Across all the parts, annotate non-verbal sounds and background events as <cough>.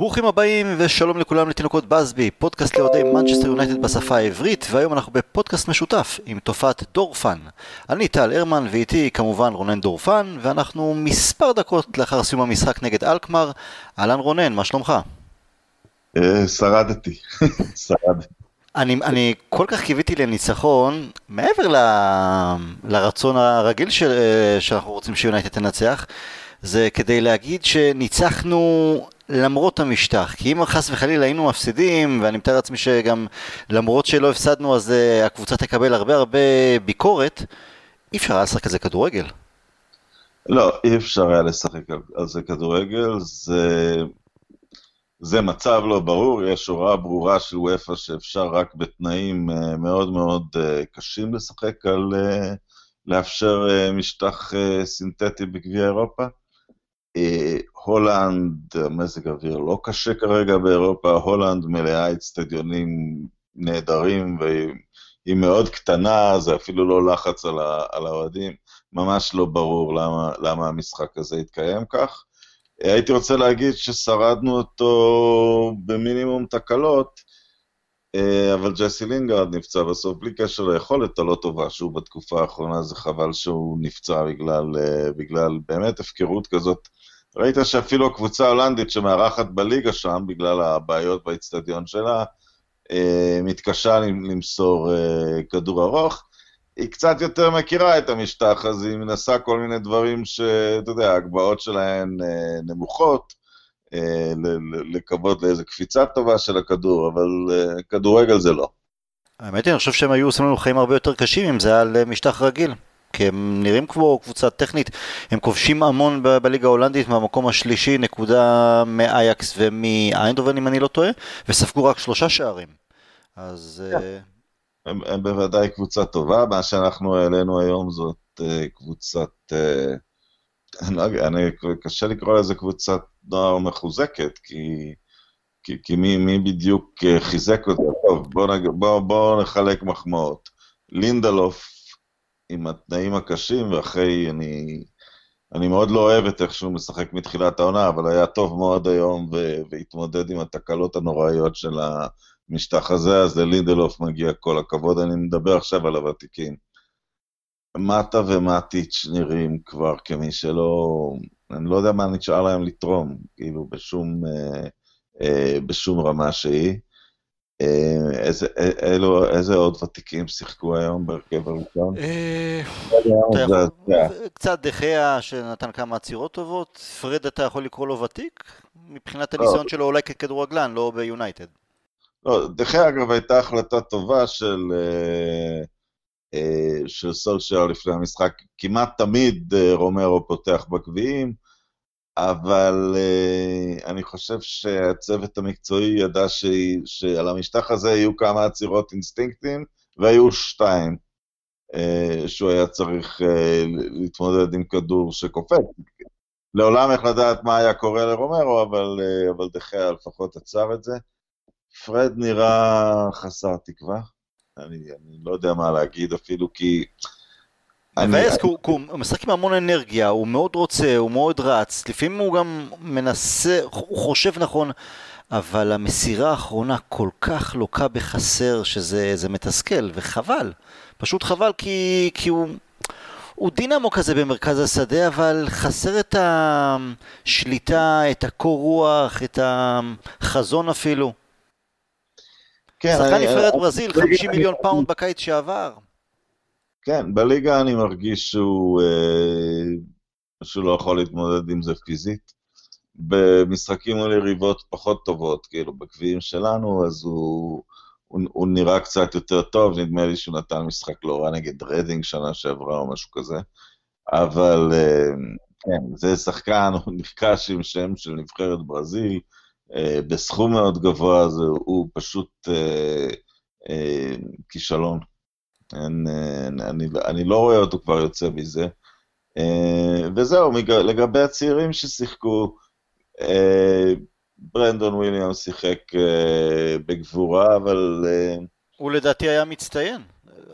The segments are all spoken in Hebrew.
ברוכים הבאים ושלום לכולם לתינוקות באזבי, פודקאסט לאוהדי מנצ'סטר יונייטד בשפה העברית, והיום אנחנו בפודקאסט משותף עם תופעת דורפן. אני טל הרמן ואיתי כמובן רונן דורפן, ואנחנו מספר דקות לאחר סיום המשחק נגד אלקמר. אהלן רונן, מה שלומך? אה, שרדתי, <laughs> שרדתי. אני, אני כל כך קיוויתי לניצחון, מעבר ל, לרצון הרגיל של, אה, שאנחנו רוצים שיונייטד תנצח, זה כדי להגיד שניצחנו למרות המשטח, כי אם חס וחלילה היינו מפסידים, ואני מתאר לעצמי שגם למרות שלא הפסדנו אז uh, הקבוצה תקבל הרבה הרבה ביקורת, אי אפשר היה לשחק על זה כדורגל. לא, אי אפשר היה לשחק על זה כדורגל, זה, זה מצב לא ברור, יש הוראה ברורה של וופא שאפשר רק בתנאים uh, מאוד מאוד uh, קשים לשחק על... לאפשר משטח סינתטי בגביע אירופה. אה, הולנד, מזג אוויר לא קשה כרגע באירופה, הולנד מלאה אצטדיונים נהדרים והיא מאוד קטנה, זה אפילו לא לחץ על האוהדים, ממש לא ברור למה, למה המשחק הזה התקיים כך. הייתי רוצה להגיד ששרדנו אותו במינימום תקלות, אה, אבל ג'סי לינגרד נפצע בסוף בלי קשר ליכולת הלא טובה שהוא בתקופה האחרונה, זה חבל שהוא נפצע בגלל, אה, בגלל באמת הפקרות כזאת ראית שאפילו הקבוצה ההולנדית שמארחת בליגה שם, בגלל הבעיות באיצטדיון שלה, אה, מתקשה למסור אה, כדור ארוך. היא קצת יותר מכירה את המשטח, אז היא מנסה כל מיני דברים שאתה יודע, ההגבהות שלהן אה, נמוכות, לקוות לאיזה קפיצה טובה של הכדור, אבל כדורגל זה לא. האמת היא, אני חושב שהם היו עושים לנו חיים הרבה יותר קשים אם זה היה על משטח רגיל. כי הם נראים כמו קבוצה טכנית, הם כובשים המון ב- בליגה ההולנדית מהמקום השלישי, נקודה מאייקס ומאיינדובן אם אני לא טועה, וספגו רק שלושה שערים. אז... Yeah. אה, הם, הם בוודאי קבוצה טובה, מה שאנחנו העלינו היום זאת uh, קבוצת, uh, אני לא יודע, אני, קשה לקרוא לזה קבוצת נוער מחוזקת, כי, כי, כי מי, מי בדיוק חיזק אותה? טוב, בואו בוא, בוא נחלק מחמאות. לינדלוף עם התנאים הקשים, ואחרי, אני, אני מאוד לא אוהב את איך שהוא משחק מתחילת העונה, אבל היה טוב מאוד היום והתמודד עם התקלות הנוראיות של המשטח הזה, אז ללינדלוף מגיע כל הכבוד, אני מדבר עכשיו על הוותיקים. מטה ומטיץ' נראים כבר כמי שלא, אני לא יודע מה נשאר להם לתרום, כאילו בשום, אה, אה, בשום רמה שהיא. אה, איזה, אה, אלו, איזה עוד ותיקים שיחקו היום בהרכב הראשון? אה, קצת דחיה שנתן כמה עצירות טובות, פרד אתה יכול לקרוא לו ותיק? מבחינת לא. הניסיון שלו אולי ככדורגלן, לא ביונייטד. לא, דחיה אגב הייתה החלטה טובה של, של סולשייר לפני המשחק, כמעט תמיד רומרו פותח בגביעים, אבל uh, אני חושב שהצוות המקצועי ידע ש... שעל המשטח הזה יהיו כמה עצירות אינסטינקטים, והיו שתיים, uh, שהוא היה צריך uh, להתמודד עם כדור שקופץ. לעולם איך לדעת מה היה קורה לרומרו, אבל, uh, אבל דחיה לפחות עצר את זה. פרד נראה חסר תקווה. אני, אני לא יודע מה להגיד אפילו, כי... מבאס, כי הוא משחק עם המון אנרגיה, הוא מאוד רוצה, הוא מאוד רץ, לפעמים הוא גם מנסה, הוא חושב נכון, אבל המסירה האחרונה כל כך לוקה בחסר שזה מתסכל, וחבל, פשוט חבל כי, כי הוא... הוא דינמו כזה במרכז השדה, אבל חסר את השליטה, את הקור רוח, את החזון אפילו. כן, שחקן נבחרת ברזיל, 50 מיליון פאונד בקיץ שעבר. כן, בליגה אני מרגיש שהוא, אה, שהוא לא יכול להתמודד עם זה פיזית. במשחקים מול יריבות פחות טובות, כאילו בגביעים שלנו, אז הוא, הוא, הוא נראה קצת יותר טוב, נדמה לי שהוא נתן משחק לא רע נגד רדינג שנה שעברה או משהו כזה, אבל אה, כן, זה שחקן, הוא נרכש עם שם של נבחרת ברזיל, אה, בסכום מאוד גבוה, זה, הוא פשוט כישלון. אין, אין, אני, אני לא רואה אותו כבר יוצא מזה. אה, וזהו, לגבי הצעירים ששיחקו, אה, ברנדון וויליאם שיחק אה, בגבורה, אבל... הוא לדעתי היה מצטיין.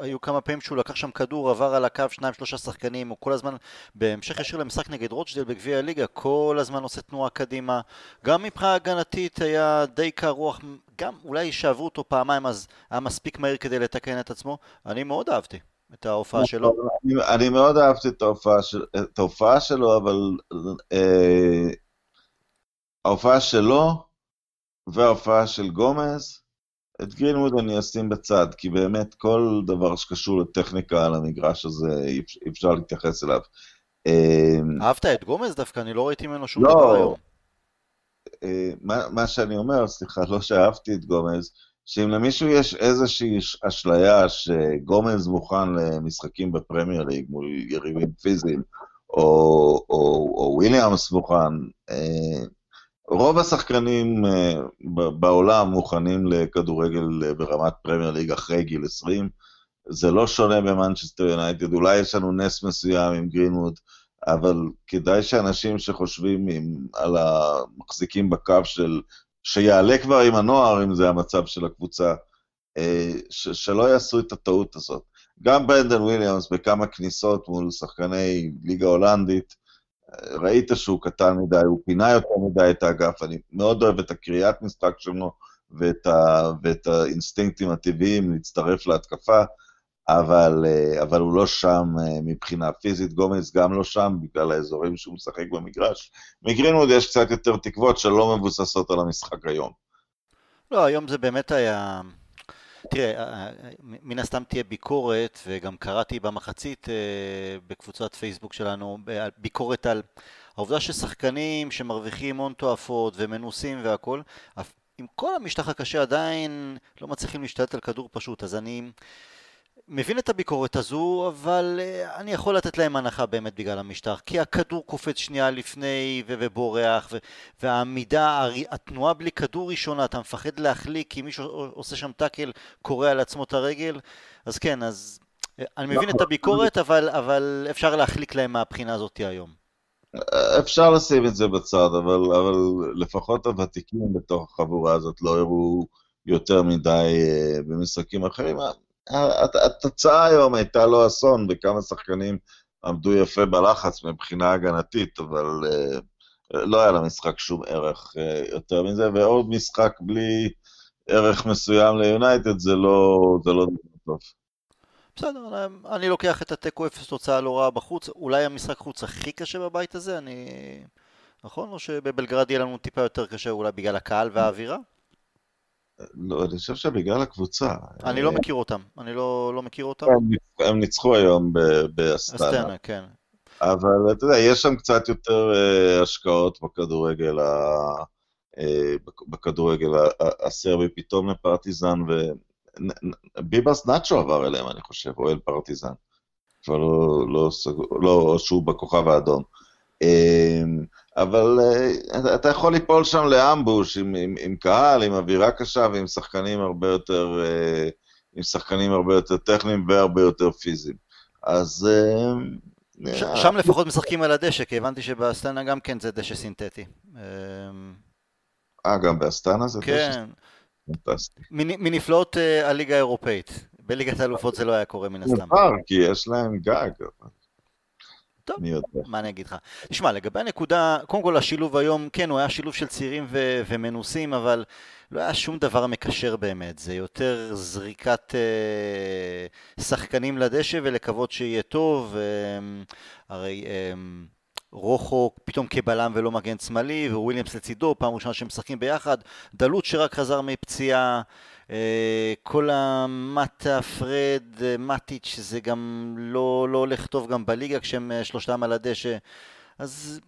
היו כמה פעמים שהוא לקח שם כדור, עבר על הקו שניים שלושה שחקנים, הוא כל הזמן, בהמשך ישיר למשחק נגד רוטשדל בגביע הליגה, כל הזמן עושה תנועה קדימה. גם מבחינה הגנתית היה די קר רוח, גם אולי שעברו אותו פעמיים אז היה מספיק מהיר כדי לתקן את עצמו. אני מאוד אהבתי. את ההופעה נכון, שלו. אני, אני מאוד אהבתי את ההופעה, של, את ההופעה שלו, אבל אה, ההופעה שלו וההופעה של גומז, את גרינווד אני אשים בצד, כי באמת כל דבר שקשור לטכניקה על המגרש הזה, אי אפשר להתייחס אליו. אמ, אהבת את גומז דווקא? אני לא ראיתי ממנו שום לא, דבר היום. אה, מה, מה שאני אומר, סליחה, לא שאהבתי את גומז, שאם למישהו יש איזושהי אשליה שגומז מוכן למשחקים בפרמייר ליג מול יריבים פיזיים, או, או, או וויליאמס מוכן, אה, רוב השחקנים אה, בעולם מוכנים לכדורגל אה, ברמת פרמייר ליג אחרי גיל 20. זה לא שונה במנצ'סטר יונייטד, אולי יש לנו נס מסוים עם גרינווד, אבל כדאי שאנשים שחושבים עם, על המחזיקים בקו של, שיעלה כבר עם הנוער, אם זה המצב של הקבוצה, אה, ש, שלא יעשו את הטעות הזאת. גם ברנדן וויליאמס בכמה כניסות מול שחקני ליגה הולנדית, ראית שהוא קטן מדי, הוא פינה יותר מדי את האגף, אני מאוד אוהב את הקריאת משחק שלו ואת, ה, ואת האינסטינקטים הטבעיים להצטרף להתקפה, אבל, אבל הוא לא שם אה, מבחינה פיזית, גומז גם לא שם בגלל האזורים שהוא משחק במגרש. מגרינווד יש קצת יותר תקוות שלא מבוססות על המשחק היום. לא, היום זה באמת היה... תראה, אה, אה, מן הסתם תהיה ביקורת, וגם קראתי במחצית אה, בקבוצת פייסבוק שלנו, ביקורת על העובדה ששחקנים שמרוויחים הון תועפות ומנוסים והכול, עם כל המשטח הקשה עדיין לא מצליחים להשתלט על כדור פשוט, אז אני... מבין את הביקורת הזו, אבל uh, אני יכול לתת להם הנחה באמת בגלל המשטר, כי הכדור קופץ שנייה לפני ו- ובורח, ו- והעמידה, התנועה בלי כדור ראשונה, אתה מפחד להחליק כי מישהו עושה שם טאקל, קורע על עצמו את הרגל, אז כן, אז אה, אני מבין את נכון. הביקורת, אבל, אבל אפשר להחליק להם מהבחינה הזאת היום. אפשר לשים את זה בצד, אבל, אבל לפחות הוותיקים בתוך החבורה הזאת לא הראו יותר מדי במשחקים אחרים. התוצאה היום הייתה לא אסון, וכמה שחקנים עמדו יפה בלחץ מבחינה הגנתית, אבל uh, לא היה למשחק שום ערך uh, יותר מזה, ועוד משחק בלי ערך מסוים ליונייטד זה לא, זה לא טוב. בסדר, אני לוקח את התיקו אפס תוצאה לא רעה בחוץ, אולי המשחק חוץ הכי קשה בבית הזה, אני... נכון? או שבבלגרד יהיה לנו טיפה יותר קשה אולי בגלל הקהל והאווירה? לא, אני חושב שבגלל הקבוצה. אני לא מכיר אותם, אני לא, לא מכיר אותם. הם ניצחו היום באסטנה. אסטנה, כן. אבל אתה יודע, יש שם קצת יותר uh, השקעות בכדורגל, ה, uh, בכדורגל הסרבי, פתאום לפרטיזן, וביבס נאצ'ו עבר אליהם, אני חושב, אוהל פרטיזן. כבר לא, לא, לא, שהוא בכוכב האדום. Uh, אבל uh, אתה יכול ליפול שם לאמבוש עם, עם, עם קהל, עם אווירה קשה ועם שחקנים הרבה יותר, uh, עם שחקנים הרבה יותר טכניים והרבה יותר פיזיים. אז... Uh, ש- uh, שם לפחות משחקים על הדשא, כי הבנתי שבאסטנה גם כן זה דשא סינתטי. אה, גם באסטנה זה כן. דשא? כן. מנפלאות uh, הליגה האירופאית. בליגת האלופות זה לא היה קורה מן הסתם. מותר, כי יש להם גג. טוב, מה אני אגיד לך. תשמע, לגבי הנקודה, קודם כל השילוב היום, כן, הוא היה שילוב של צעירים ו- ומנוסים, אבל לא היה שום דבר מקשר באמת. זה יותר זריקת אה, שחקנים לדשא ולקוות שיהיה טוב. אה, הרי... אה, רוחו פתאום כבלם ולא מגן שמאלי, וויליאמס לצידו, פעם ראשונה שהם משחקים ביחד, דלות שרק חזר מפציעה, כל המטה, פרד, אה, מטיץ', זה גם לא, לא הולך טוב גם בליגה כשהם אה, שלושתם על הדשא, אז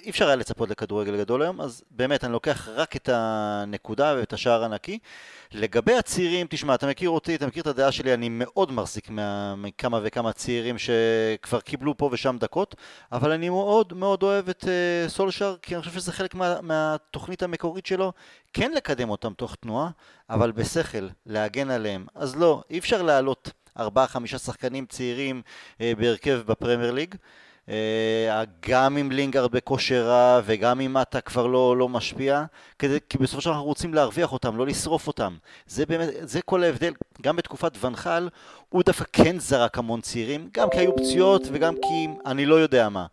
אי אפשר היה לצפות לכדורגל גדול היום, אז באמת אני לוקח רק את הנקודה ואת השער הנקי. לגבי הצעירים, תשמע, אתה מכיר אותי, אתה מכיר את הדעה שלי, אני מאוד מחזיק מכמה וכמה צעירים שכבר קיבלו פה ושם דקות, אבל אני מאוד מאוד אוהב את uh, סולשר, כי אני חושב שזה חלק מה, מהתוכנית המקורית שלו, כן לקדם אותם תוך תנועה, אבל בשכל, להגן עליהם. אז לא, אי אפשר להעלות ארבעה, חמישה שחקנים צעירים uh, בהרכב בפרמייר ליג. אה, גם אם לינגארד בכושר רע וגם אם אתה כבר לא, לא משפיע, כדי, כי בסופו של דבר אנחנו רוצים להרוויח אותם, לא לשרוף אותם. זה באמת, זה כל ההבדל. גם בתקופת ונחל, הוא דווקא כן זרק המון צעירים, גם כי היו פציעות וגם כי אני לא יודע מה.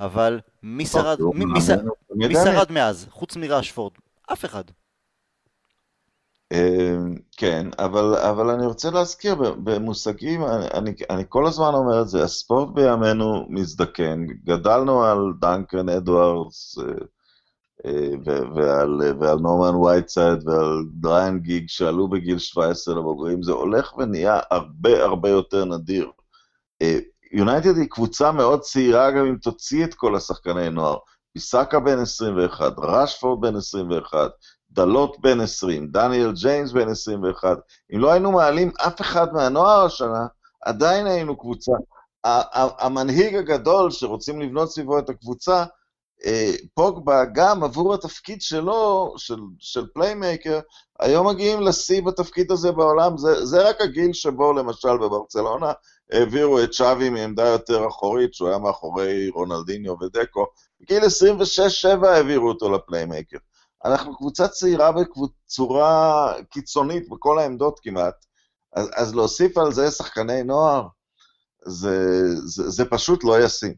אבל מי שרד, מי, מי, מי שרד מאז, חוץ מראשפורד? אף אחד. אמ, כן, אבל, אבל אני רוצה להזכיר במושגים, אני, אני כל הזמן אומר את זה, הספורט בימינו מזדקן, גדלנו על דנקן אדוארדס אה, אה, ועל, ועל נורמן וייטסייד ועל דריין גיג שעלו בגיל 17 לבוגרים, זה הולך ונהיה הרבה הרבה יותר נדיר. יונייטד היא קבוצה מאוד צעירה גם אם תוציא את כל השחקני נוער. ביסאקה בן 21, ראשפורד בן 21, דלות בן 20, דניאל ג'יימס בן 21. אם לא היינו מעלים אף אחד מהנוער השנה, עדיין היינו קבוצה. המנהיג הגדול שרוצים לבנות סביבו את הקבוצה, אה, פוגבה, גם עבור התפקיד שלו, של, של playmaker, היום מגיעים לשיא בתפקיד הזה בעולם. זה, זה רק הגיל שבו, למשל, בברצלונה, העבירו את צ'אבי מעמדה יותר אחורית, שהוא היה מאחורי רונלדיניו ודקו. בגיל 26-7 העבירו אותו ל playmaker. אנחנו קבוצה צעירה בצורה קיצונית בכל העמדות כמעט, אז, אז להוסיף על זה שחקני נוער, זה, זה, זה פשוט לא ישים.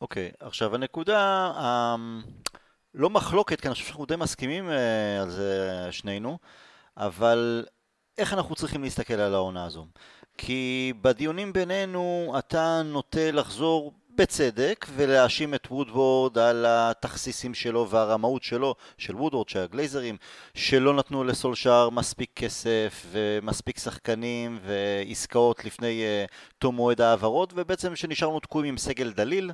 אוקיי, אוקיי, עכשיו הנקודה, אמ, לא מחלוקת, כי אני חושב שאנחנו די מסכימים אה, על זה שנינו, אבל איך אנחנו צריכים להסתכל על העונה הזו? כי בדיונים בינינו אתה נוטה לחזור בצדק, ולהאשים את וודוורד על התכסיסים שלו והרמאות שלו, של וודוורד, של הגלייזרים, שלא נתנו לסולשאר מספיק כסף ומספיק שחקנים ועסקאות לפני uh, תום מועד ההעברות, ובעצם שנשארנו תקועים עם סגל דליל,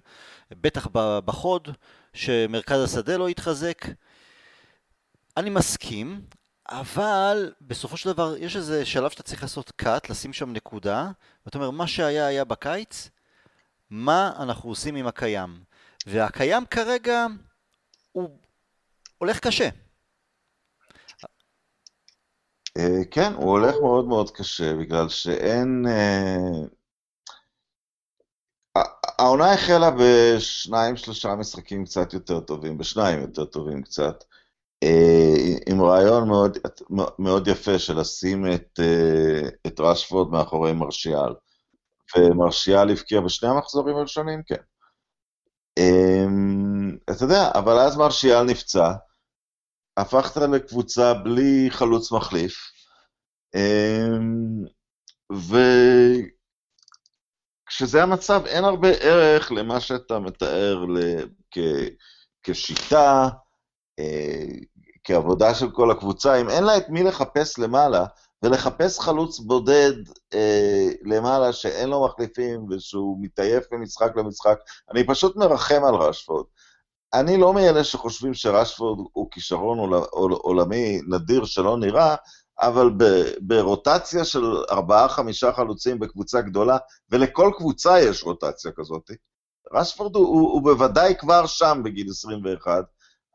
בטח בחוד, שמרכז השדה לא התחזק. אני מסכים, אבל בסופו של דבר יש איזה שלב שאתה צריך לעשות קאט, לשים שם נקודה, ואתה אומר, מה שהיה היה בקיץ, מה אנחנו עושים עם הקיים. והקיים כרגע הוא הולך קשה. אה, כן, הוא הולך מאוד מאוד קשה, בגלל שאין... אה, העונה החלה בשניים, שלושה משחקים קצת יותר טובים, בשניים יותר טובים קצת, אה, עם רעיון מאוד, מאוד יפה של לשים את, את רשפורד מאחורי מרשיאל. ומרשיאל הבקיע בשני המחזורים הראשונים, כן. אמ, אתה יודע, אבל אז מרשיאל נפצע, הפכת לקבוצה בלי חלוץ מחליף, אמ, וכשזה המצב, אין הרבה ערך למה שאתה מתאר כשיטה, אה, כעבודה של כל הקבוצה, אם אין לה את מי לחפש למעלה, ולחפש חלוץ בודד אה, למעלה שאין לו מחליפים ושהוא מתעייף ממשחק למשחק, אני פשוט מרחם על רשפורד. אני לא מאלה שחושבים שרשפורד הוא כישרון עולמי נדיר שלא נראה, אבל ברוטציה של ארבעה-חמישה חלוצים בקבוצה גדולה, ולכל קבוצה יש רוטציה כזאת, רשפורד הוא, הוא, הוא בוודאי כבר שם בגיל 21,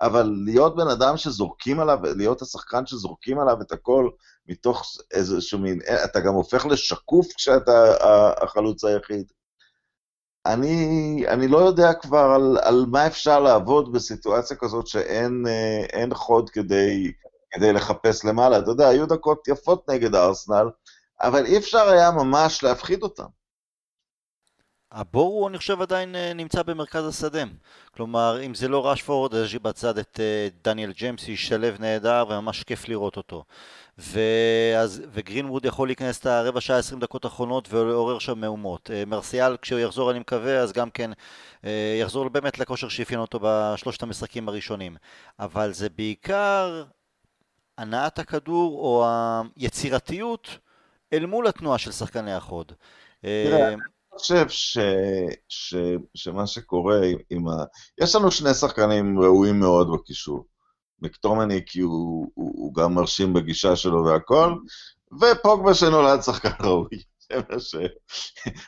אבל להיות בן אדם שזורקים עליו, להיות השחקן שזורקים עליו את הכל מתוך איזשהו מין, אתה גם הופך לשקוף כשאתה החלוץ היחיד. אני, אני לא יודע כבר על, על מה אפשר לעבוד בסיטואציה כזאת שאין אה, חוד כדי, כדי לחפש למעלה. אתה יודע, היו דקות יפות נגד הארסנל, אבל אי אפשר היה ממש להפחיד אותם. הבור הוא, אני חושב, עדיין אה, נמצא במרכז השדה. כלומר, אם זה לא רשפורד, אז יש לי בצד את אה, דניאל ג'יימס, שישתלב נהדר וממש כיף לראות אותו. ואז, וגרינווד יכול להיכנס את הרבע שעה, עשרים דקות האחרונות ולעורר שם מהומות. אה, מרסיאל, כשהוא יחזור, אני מקווה, אז גם כן יחזור באמת לכושר שאפיין אותו בשלושת המשחקים הראשונים. אבל זה בעיקר הנעת הכדור או היצירתיות אל מול התנועה של שחקני החוד. תראה, חושב ש, ש, שמה שקורה עם ה... יש לנו שני שחקנים ראויים מאוד בקישור. מקטומני כי הוא, הוא, הוא גם מרשים בגישה שלו והכל, ופוגבה שנולד שחקן ראוי. <laughs> ש...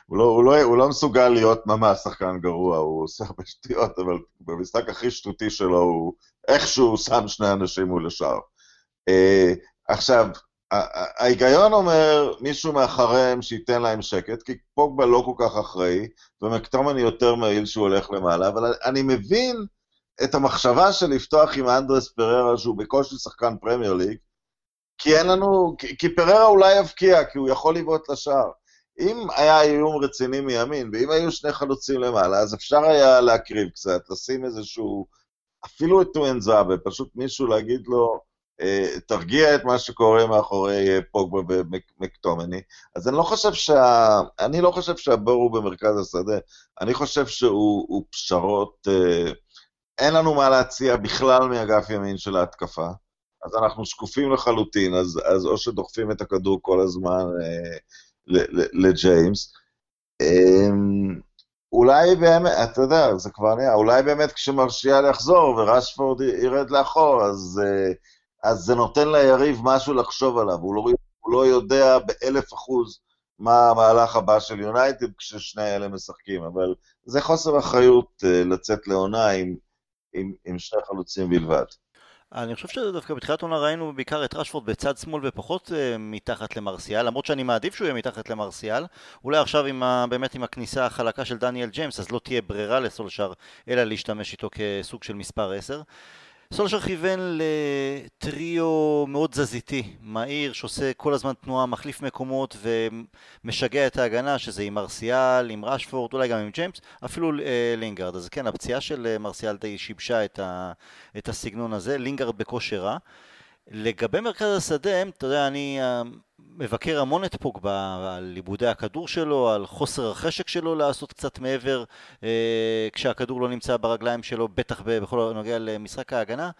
הוא, לא, הוא, לא, הוא לא מסוגל להיות ממש שחקן גרוע, הוא עושה הרבה שטויות, אבל במשחק הכי שטותי שלו הוא איכשהו שם שני אנשים מול השאר. Uh, עכשיו, ההיגיון אומר, מישהו מאחריהם שייתן להם שקט, כי פוגבה לא כל כך אחראי, ומקטומני יותר מעיל שהוא הולך למעלה, אבל אני מבין את המחשבה של לפתוח עם אנדרס פררה, שהוא בקושי שחקן פרמייר ליג, כי אין לנו, כי, כי פררה אולי יבקיע, כי הוא יכול לבעוט לשער. אם היה איום רציני מימין, ואם היו שני חלוצים למעלה, אז אפשר היה להקריב קצת, לשים איזשהו, אפילו את טואנזאבה, פשוט מישהו להגיד לו, תרגיע את מה שקורה מאחורי אה, פוגבה ומקטומני. אז אני לא חושב שה... אני לא חושב שהבור הוא במרכז השדה, אני חושב שהוא פשרות... אה, אין לנו מה להציע בכלל מאגף ימין של ההתקפה. אז אנחנו שקופים לחלוטין, אז, אז או שדוחפים את הכדור כל הזמן אה, לג'יימס. אה, אולי באמת, אתה יודע, זה כבר נהיה, אולי באמת כשמרשיאל יחזור ורשפורד ירד לאחור, אז, אה, אז זה נותן ליריב משהו לחשוב עליו, הוא לא, הוא לא יודע באלף אחוז מה המהלך הבא של יונייטד כששני אלה משחקים, אבל זה חוסר אחריות אה, לצאת לעונה עם, עם, עם שני חלוצים בלבד. אני חושב שדווקא בתחילת עונה ראינו בעיקר את רשפורד בצד שמאל ופחות uh, מתחת למרסיאל, למרות שאני מעדיף שהוא יהיה מתחת למרסיאל. אולי עכשיו עם ה, באמת עם הכניסה החלקה של דניאל ג'יימס, אז לא תהיה ברירה לסולשר, אלא להשתמש איתו כסוג של מספר 10. סולשר כיוון לטריו מאוד תזזיתי, מהיר, שעושה כל הזמן תנועה, מחליף מקומות ומשגע את ההגנה, שזה עם מרסיאל, עם רשפורד, אולי גם עם ג'יימס, אפילו אה, לינגארד. אז כן, הפציעה של אה, מרסיאל די שיבשה את, ה, את הסגנון הזה, לינגארד בכושר רע. לגבי מרכז השדה, אתה יודע, אני אה, מבקר המון את פוגבה על עיבודי הכדור שלו, על חוסר החשק שלו לעשות קצת מעבר אה, כשהכדור לא נמצא ברגליים שלו, בטח בכל הנוגע למשחק ההגנה,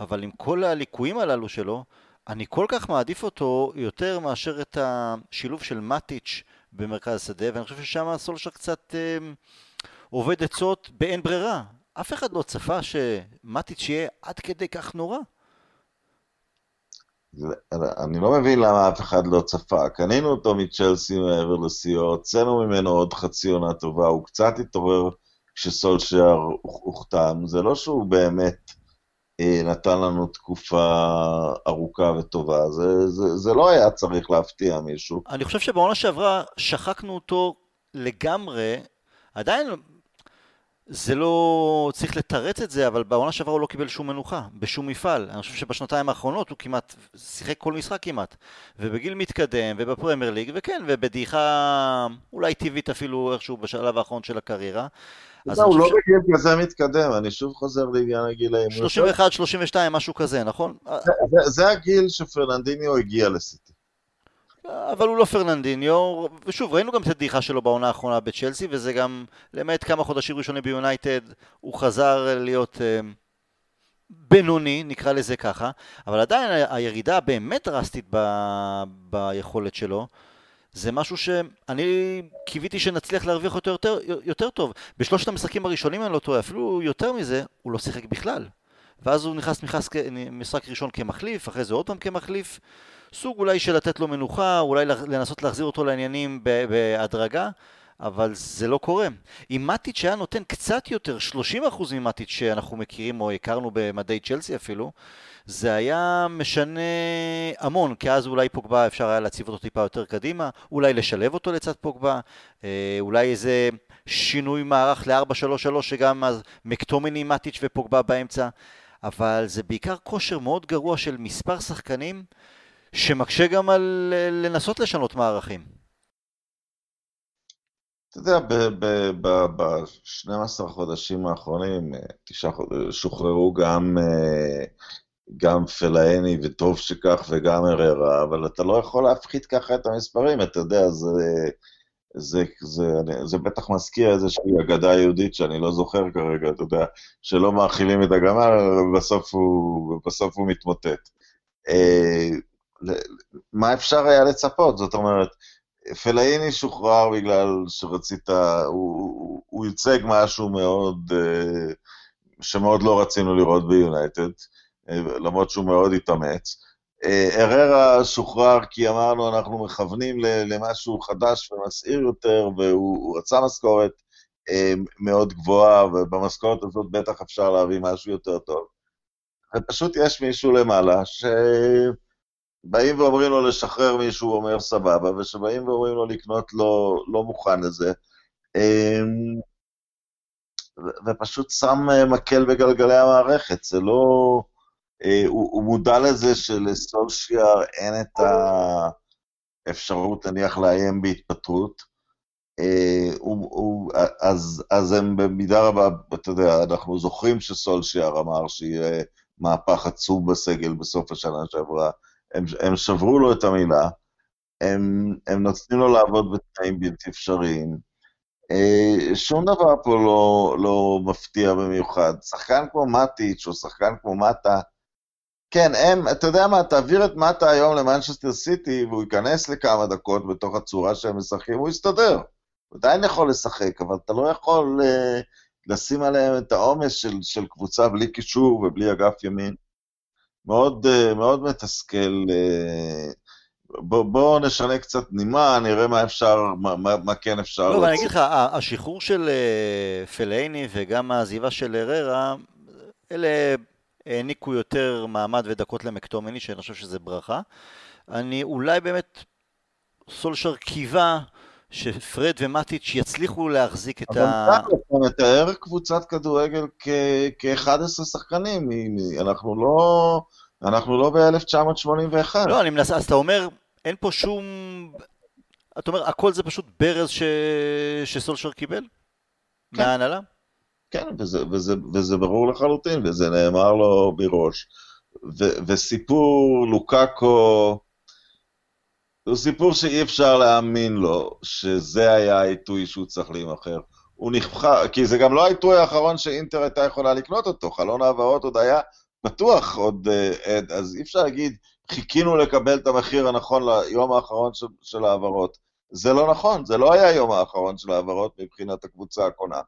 אבל עם כל הליקויים הללו שלו, אני כל כך מעדיף אותו יותר מאשר את השילוב של מטיץ' במרכז השדה, ואני חושב ששם סולשר קצת אה, עובד עצות באין ברירה. אף אחד לא צפה שמטיץ' יהיה עד כדי כך נורא. אני לא מבין למה אף אחד לא צפה. קנינו אותו מצ'לסי מעבר לשיאו, הוצאנו ממנו עוד חצי עונה טובה, הוא קצת התעורר כשסולשייר הוחתם. זה לא שהוא באמת אה, נתן לנו תקופה ארוכה וטובה, זה, זה, זה לא היה צריך להפתיע מישהו. אני חושב שבעונה שעברה שחקנו אותו לגמרי, עדיין זה לא... צריך לתרץ את זה, אבל בעונה שעברה הוא לא קיבל שום מנוחה, בשום מפעל. אני חושב שבשנתיים האחרונות הוא כמעט שיחק כל משחק כמעט. ובגיל מתקדם, ובפרמייר ליג, וכן, ובדעיכה אולי טבעית אפילו איכשהו בשלב האחרון של הקריירה. לא, הוא לא בגיל כזה מתקדם, אני שוב חוזר לעניין הגילאים. 31-32, משהו כזה, נכון? זה הגיל שפרננדיניו הגיע לסיטי. אבל הוא לא פרננדיניו, ושוב, ראינו גם את הדעיכה שלו בעונה האחרונה בצ'לסי, וזה גם, למעט כמה חודשים ראשונים ביונייטד, הוא חזר להיות uh, בינוני, נקרא לזה ככה, אבל עדיין הירידה הבאמת דרסטית ב- ביכולת שלו, זה משהו שאני קיוויתי שנצליח להרוויח אותו יותר, יותר טוב. בשלושת המשחקים הראשונים, אני לא טועה, אפילו יותר מזה, הוא לא שיחק בכלל. ואז הוא נכנס משחק ראשון כמחליף, אחרי זה עוד פעם כמחליף. סוג אולי של לתת לו מנוחה, אולי לנסות להחזיר אותו לעניינים בהדרגה, אבל זה לא קורה. אם מטיץ' היה נותן קצת יותר, 30% ממטיץ' שאנחנו מכירים או הכרנו במדי צ'לסי אפילו, זה היה משנה המון, כי אז אולי פוגבה אפשר היה להציב אותו טיפה יותר קדימה, אולי לשלב אותו לצד פוגבה, אה, אולי איזה שינוי מערך ל-4-3-3 שגם אז מקטומני, מטיץ' ופוגבה באמצע, אבל זה בעיקר כושר מאוד גרוע של מספר שחקנים שמקשה גם על לנסות לשנות מערכים. אתה יודע, ב-12 חודשים האחרונים, תשעה חודשים, שוחררו גם, גם פלאני, וטוב שכך, וגם אררה, אבל אתה לא יכול להפחית ככה את המספרים, אתה יודע, זה, זה, זה, זה, זה בטח מזכיר איזושהי אגדה יהודית שאני לא זוכר כרגע, אתה יודע, שלא מאכילים את הגמל, ובסוף הוא, הוא מתמוטט. אה, מה אפשר היה לצפות? זאת אומרת, פלאיני שוחרר בגלל שרצית, הוא, הוא ייצג משהו מאוד, אה, שמאוד לא רצינו לראות ביונייטד, אה, למרות שהוא מאוד התאמץ. אררה שוחרר כי אמרנו, אנחנו מכוונים למשהו חדש ומסעיר יותר, והוא רצה משכורת אה, מאוד גבוהה, ובמשכורת הזאת בטח אפשר להביא משהו יותר טוב. ופשוט יש מישהו למעלה ש... באים ואומרים לו לשחרר מישהו, הוא אומר סבבה, וכשבאים ואומרים לו לקנות, לא, לא מוכן לזה. אמ, ופשוט שם אה, מקל בגלגלי המערכת, זה לא... אה, הוא, הוא מודע לזה שלסולשיאר אין את האפשרות, נניח, לאיים בהתפטרות. אה, הוא, הוא, אז, אז הם במידה רבה, אתה יודע, אנחנו זוכרים שסולשיאר אמר שיהיה מהפך עצום בסגל בסוף השנה שעברה. הם, הם שברו לו את המילה, הם, הם נותנים לו לעבוד בתנאים בלתי אפשריים. אה, שום דבר פה לא, לא מפתיע במיוחד. שחקן כמו מטיץ' או שחקן כמו מטה, כן, הם, אתה יודע מה, תעביר את מטה היום למנצ'סטר סיטי והוא ייכנס לכמה דקות בתוך הצורה שהם משחקים, הוא יסתדר. הוא עדיין יכול לשחק, אבל אתה לא יכול uh, לשים עליהם את העומס של, של קבוצה בלי קישור ובלי אגף ימין. מאוד, uh, מאוד מתסכל. Uh, בואו בוא נשנה קצת נימה, נראה מה אפשר, מה, מה, מה כן אפשר. לא, אבל אני אגיד לך, השחרור של uh, פלייני וגם העזיבה של אררה, אלה העניקו יותר מעמד ודקות למקטומני, שאני חושב שזה ברכה. אני אולי באמת, סולשר קיווה שפרד ומטיץ' יצליחו להחזיק את ה... אבל אתה מתאר קבוצת כדורגל כ-11 שחקנים, אנחנו לא... אנחנו לא ב-1981. לא, אני מנסה, אז אתה אומר, אין פה שום... אתה אומר, הכל זה פשוט ברז ש... שסולשר קיבל? כן. מההנהלה? כן, וזה, וזה, וזה ברור לחלוטין, וזה נאמר לו מראש. ו- וסיפור לוקאקו, הוא סיפור שאי אפשר להאמין לו שזה היה העיתוי שהוא צריך להימכר. הוא נבחר, כי זה גם לא העיתוי האחרון שאינטר הייתה יכולה לקנות אותו, חלון העברות עוד היה פתוח עוד עד, אז אי אפשר להגיד, חיכינו לקבל את המחיר הנכון ליום האחרון של, של העברות. זה לא נכון, זה לא היה היום האחרון של העברות מבחינת הקבוצה הקונה.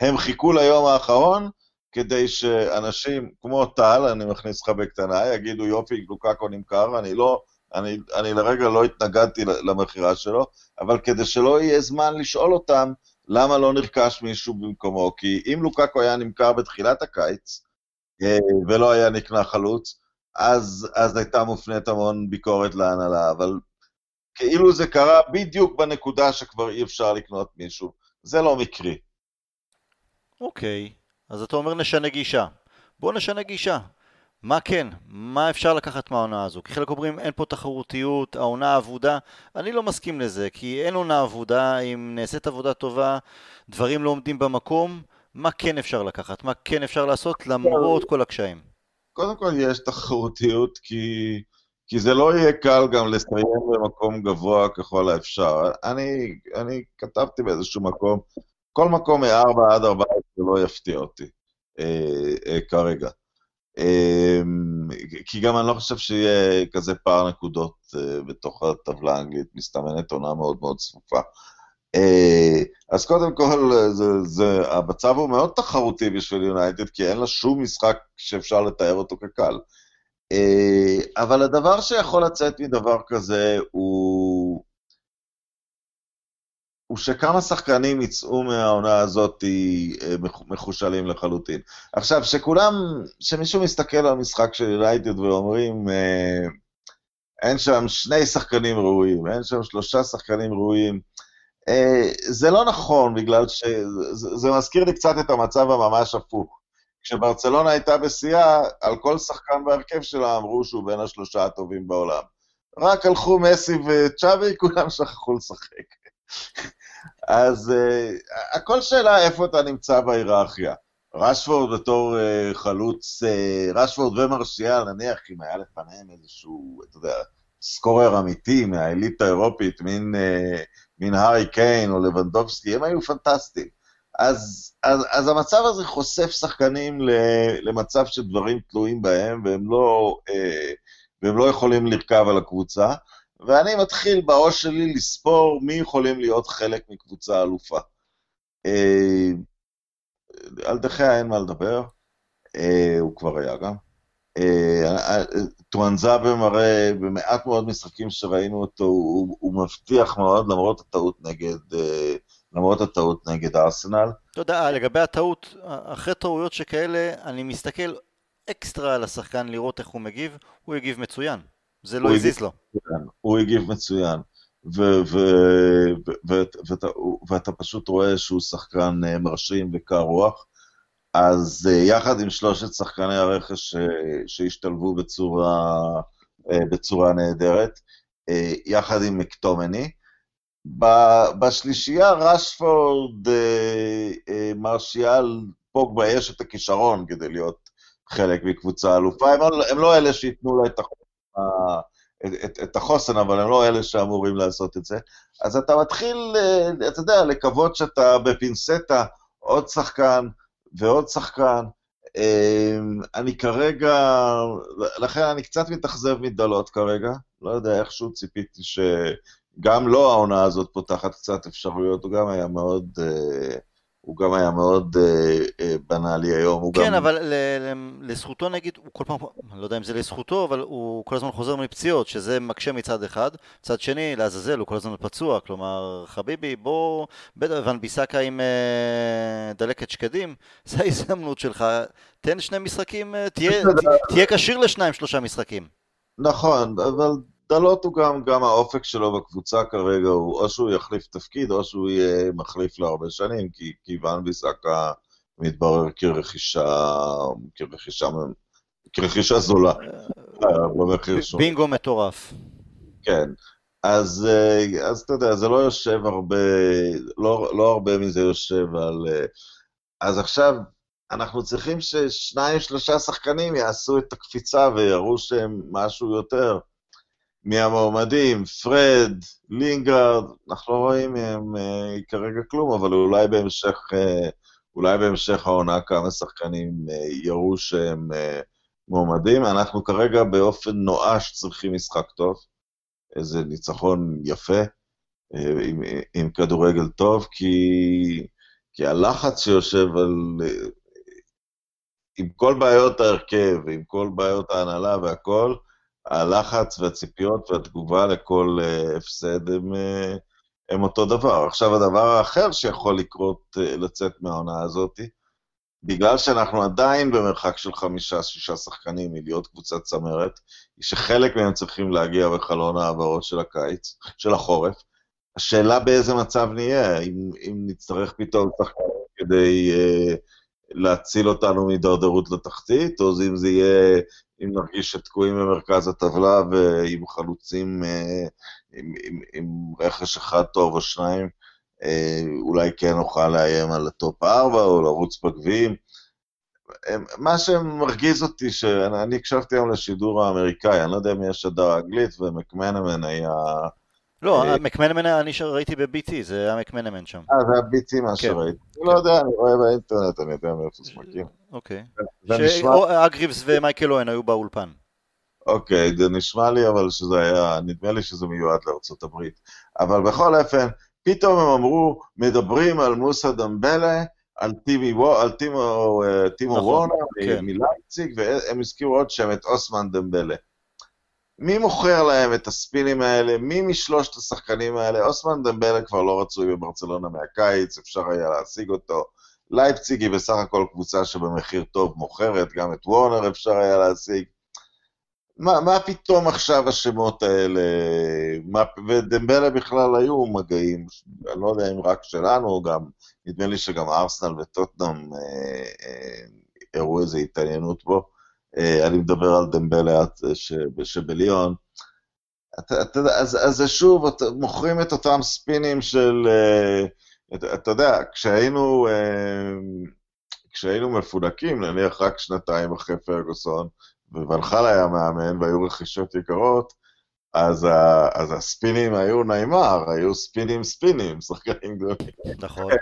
הם חיכו ליום האחרון כדי שאנשים כמו טל, אני מכניס לך בקטנה, יגידו יופי, לוקקו נמכר, אני לא, אני, אני לרגע לא התנגדתי למכירה שלו, אבל כדי שלא יהיה זמן לשאול אותם למה לא נרכש מישהו במקומו, כי אם לוקקו היה נמכר בתחילת הקיץ, אה, ולא היה נקנה חלוץ, אז, אז הייתה מופנית המון ביקורת להנהלה, אבל כאילו זה קרה בדיוק בנקודה שכבר אי אפשר לקנות מישהו. זה לא מקרי. אוקיי, אז אתה אומר נשנה גישה. בוא נשנה גישה. מה כן? מה אפשר לקחת מהעונה הזו? כי חלק אומרים אין פה תחרותיות, העונה אבודה. אני לא מסכים לזה, כי אין עונה אבודה, אם נעשית עבודה טובה, דברים לא עומדים במקום, מה כן אפשר לקחת? מה כן אפשר לעשות למרות כל הקשיים? קודם כל יש תחרותיות, כי, כי זה לא יהיה קל גם לסיים במקום גבוה ככל האפשר. אני, אני כתבתי באיזשהו מקום, כל מקום מ-4 עד 14 לא יפתיע אותי אה, אה, כרגע. אה, כי גם אני לא חושב שיהיה כזה פער נקודות אה, בתוך הטבלה האנגלית, מסתמנת עונה מאוד מאוד צפופה. אה, אז קודם כל, זה, זה, המצב הוא מאוד תחרותי בשביל יונייטד, כי אין לה שום משחק שאפשר לתאר אותו כקל. אה, אבל הדבר שיכול לצאת מדבר כזה הוא... הוא שכמה שחקנים יצאו מהעונה הזאת אה, מחושלים לחלוטין. עכשיו, שכולם, שמישהו מסתכל על משחק של יונייטד ואומרים, אין שם שני שחקנים ראויים, אין שם שלושה שחקנים ראויים, אה, זה לא נכון, בגלל שזה מזכיר לי קצת את המצב הממש הפוך. כשברצלונה הייתה בשיאה, על כל שחקן בהרכב שלה אמרו שהוא בין השלושה הטובים בעולם. רק הלכו מסי וצ'אבי, כולם שכחו לשחק. <laughs> אז uh, הכל שאלה איפה אתה נמצא בהיררכיה. רשפורד בתור uh, חלוץ, uh, רשפורד ומרשיאל, נניח אם היה לפניהם איזשהו, אתה יודע, סקורר אמיתי מהאליטה האירופית, מין uh, מין הארי קיין או לבנדובסקי, הם היו פנטסטיים. אז, אז, אז המצב הזה חושף שחקנים למצב שדברים תלויים בהם, והם לא, אה, והם לא יכולים לרכב על הקבוצה, ואני מתחיל בראש שלי לספור מי יכולים להיות חלק מקבוצה אלופה. אה, על דחיה אין מה לדבר, אה, הוא כבר היה גם. טואנזאבה מראה במעט מאוד משחקים שראינו אותו, הוא, הוא מבטיח מאוד למרות הטעות נגד, אה, למרות הטעות נגד ארסנל. אתה יודע, לגבי הטעות, אחרי טעויות שכאלה, אני מסתכל אקסטרה על השחקן לראות איך הוא מגיב, הוא יגיב מצוין. זה לא הזיז לו. הוא הגיב מצוין. ואתה פשוט רואה שהוא שחקן אה, מרשים וקר רוח. אז אה, יחד עם שלושת שחקני הרכש שהשתלבו בצורה, אה, בצורה נהדרת, יחד עם מקטומני, בשלישייה רשפורד, מרשיאל, פוגבה, יש את הכישרון כדי להיות חלק מקבוצה אלופה, הם, לא, הם לא אלה שייתנו לה את החוסן, את, את החוסן, אבל הם לא אלה שאמורים לעשות את זה. אז אתה מתחיל, אה, אתה יודע, לקוות שאתה בפינצטה עוד שחקן ועוד שחקן. אה, אני כרגע, לכן אני קצת מתאכזב מדלות כרגע, לא יודע, איכשהו ציפיתי שגם לא העונה הזאת פותחת קצת אפשרויות, הוא גם היה מאוד... Uh, הוא גם היה מאוד אה, אה, בנאלי היום. כן, גם... אבל לזכותו נגיד, הוא כל פעם, אני לא יודע אם זה לזכותו, אבל הוא כל הזמן חוזר מפציעות, שזה מקשה מצד אחד. מצד שני, לעזאזל, הוא כל הזמן פצוע, כלומר, חביבי, בוא, בטח, ון ביסקה עם אה, דלקת שקדים, <laughs> זה ההזדמנות שלך, תן שני משחקים, אה, תהיה כשיר לשניים, שלושה משחקים. נכון, אבל דלות הוא גם, גם האופק שלו בקבוצה כרגע, הוא או שהוא יחליף תפקיד, או שהוא יהיה מחליף להרבה שנים, כי, כי ואן ביסקה מתברר כרכישה, כרכישה, כרכישה זולה, שונה. בינגו מטורף. כן, אז, אה, אז אתה יודע, זה לא יושב הרבה, לא, לא הרבה מזה יושב על... אה, אז עכשיו, אנחנו צריכים ששניים, שלושה שחקנים יעשו את הקפיצה ויראו שהם משהו יותר. מהמועמדים, פרד, לינגארד, אנחנו לא רואים מהם אה, כרגע כלום, אבל אולי בהמשך, אה, אולי בהמשך העונה כמה שחקנים אה, יראו שהם מועמדים. אנחנו כרגע באופן נואש צריכים משחק טוב, איזה ניצחון יפה, עם, עם כדורגל טוב, כי, כי הלחץ שיושב על... עם כל בעיות ההרכב, ועם כל בעיות ההנהלה והכל, הלחץ והציפיות והתגובה לכל uh, הפסד הם, uh, הם אותו דבר. עכשיו, הדבר האחר שיכול לקרות, uh, לצאת מהעונה הזאת, בגלל שאנחנו עדיין במרחק של חמישה-שישה שחקנים מלהיות קבוצת צמרת, היא שחלק מהם צריכים להגיע בחלון העברות של הקיץ, של החורף. השאלה באיזה מצב נהיה, אם, אם נצטרך פתאום שחקנים כדי אה, להציל אותנו מהידרדרות לתחתית, או אם זה יהיה אם נרגיש שתקועים במרכז הטבלה ועם חלוצים, אה, עם, עם, עם רכש אחד טוב או שניים, אה, אולי כן נוכל לאיים על ה top 4 או לרוץ בגביעים. מה שמרגיז אותי, שאני הקשבתי היום לשידור האמריקאי, אני לא יודע אם יש שדר אנגלית, ומקמנמן היה... לא, אה, מקמנמן אני ראיתי ב-BT, זה היה מקמנמן שם. אה, זה היה BT מה כן. שראיתי. אני לא יודע, אני רואה באינטרנט, אני יודע מאיפה זה מגיע. אוקיי. שאגריבס ומייקל אוהן היו באולפן. אוקיי, זה נשמע לי אבל שזה היה, נדמה לי שזה מיועד לארצות הברית. אבל בכל אופן, פתאום הם אמרו, מדברים על מוסא דמבלה, על טימו, אה, נכון, וורנר כן. מלייפציג, והם הזכירו עוד שם את אוסמן דמבלה. מי מוכר להם את הספינים האלה? מי משלושת השחקנים האלה? אוסמן דמבלה כבר לא רצוי בברצלונה מהקיץ, אפשר היה להשיג אותו. לייפציג היא בסך הכל קבוצה שבמחיר טוב מוכרת, גם את וורנר אפשר היה להשיג. מה, מה פתאום עכשיו השמות האלה? מה, ודמבלה בכלל היו מגעים, אני לא יודע אם רק שלנו, גם, נדמה לי שגם ארסנל וטוטנאם אה, אה, הראו איזו התעניינות בו. אה, אני מדבר על דמבלה שבליון. אתה, אתה, אז, אז זה שוב, מוכרים את אותם ספינים של... אה, אתה, אתה יודע, כשהיינו, אה, כשהיינו מפונקים, נניח רק שנתיים אחרי פרגוסון, וונחל היה מאמן והיו רכישות יקרות, אז, ה, אז הספינים היו נעימר, היו ספינים ספינים, <laughs> שחקנים גדולים. נכון.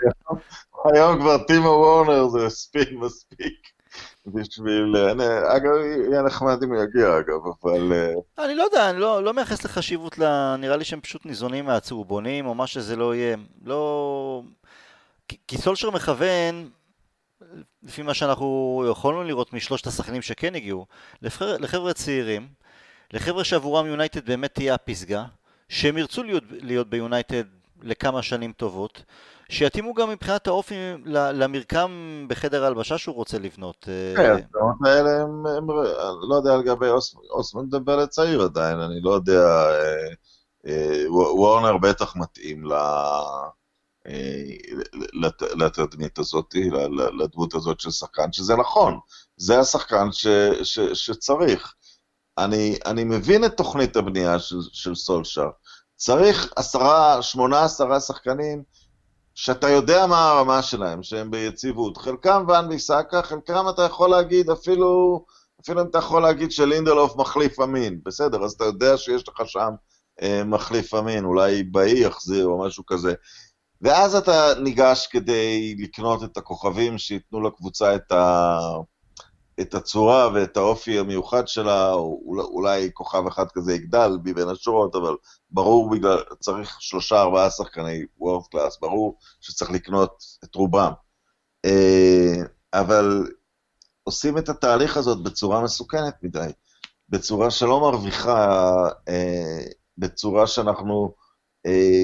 היום כבר טימו וורנר זה ספין מספיק. בשביל... אגב, יהיה נחמד אם הוא יגיע, אגב, אבל... אה, אני לא יודע, אני לא, לא מייחס לחשיבות, ל... נראה לי שהם פשוט ניזונים מהצהובונים, או מה שזה לא יהיה. לא... כי סולשר מכוון, לפי מה שאנחנו יכולנו לראות משלושת השחקנים שכן הגיעו, לחבר... לחבר'ה צעירים, לחבר'ה שעבורם יונייטד באמת תהיה הפסגה, שהם ירצו להיות, להיות ביונייטד לכמה שנים טובות, שיתאימו גם מבחינת האופי למרקם בחדר ההלבשה שהוא רוצה לבנות. כן, הדברים האלה הם, לא יודע לגבי אוסמן דמבלה צעיר עדיין, אני לא יודע, וורנר בטח מתאים. לתדמית הזאת, לדמות הזאת של שחקן, שזה נכון, זה השחקן שצריך. אני, אני מבין את תוכנית הבנייה של, של סולשר. צריך עשרה, שמונה עשרה שחקנים שאתה יודע מה הרמה שלהם, שהם ביציבות. חלקם ואן ביסאקה, חלקם אתה יכול להגיד אפילו, אפילו אם אתה יכול להגיד שלינדלוף מחליף אמין. בסדר, אז אתה יודע שיש לך שם אה, מחליף אמין, אולי באי יחזיר או משהו כזה. ואז אתה ניגש כדי לקנות את הכוכבים שייתנו לקבוצה את, ה... את הצורה ואת האופי המיוחד שלה, או אולי כוכב אחד כזה יגדל מבין השורות, אבל ברור בגלל, צריך שלושה ארבעה שחקני וורד קלאס, ברור שצריך לקנות את רובם. אה, אבל עושים את התהליך הזאת בצורה מסוכנת מדי, בצורה שלא מרוויחה, אה, בצורה שאנחנו... אה,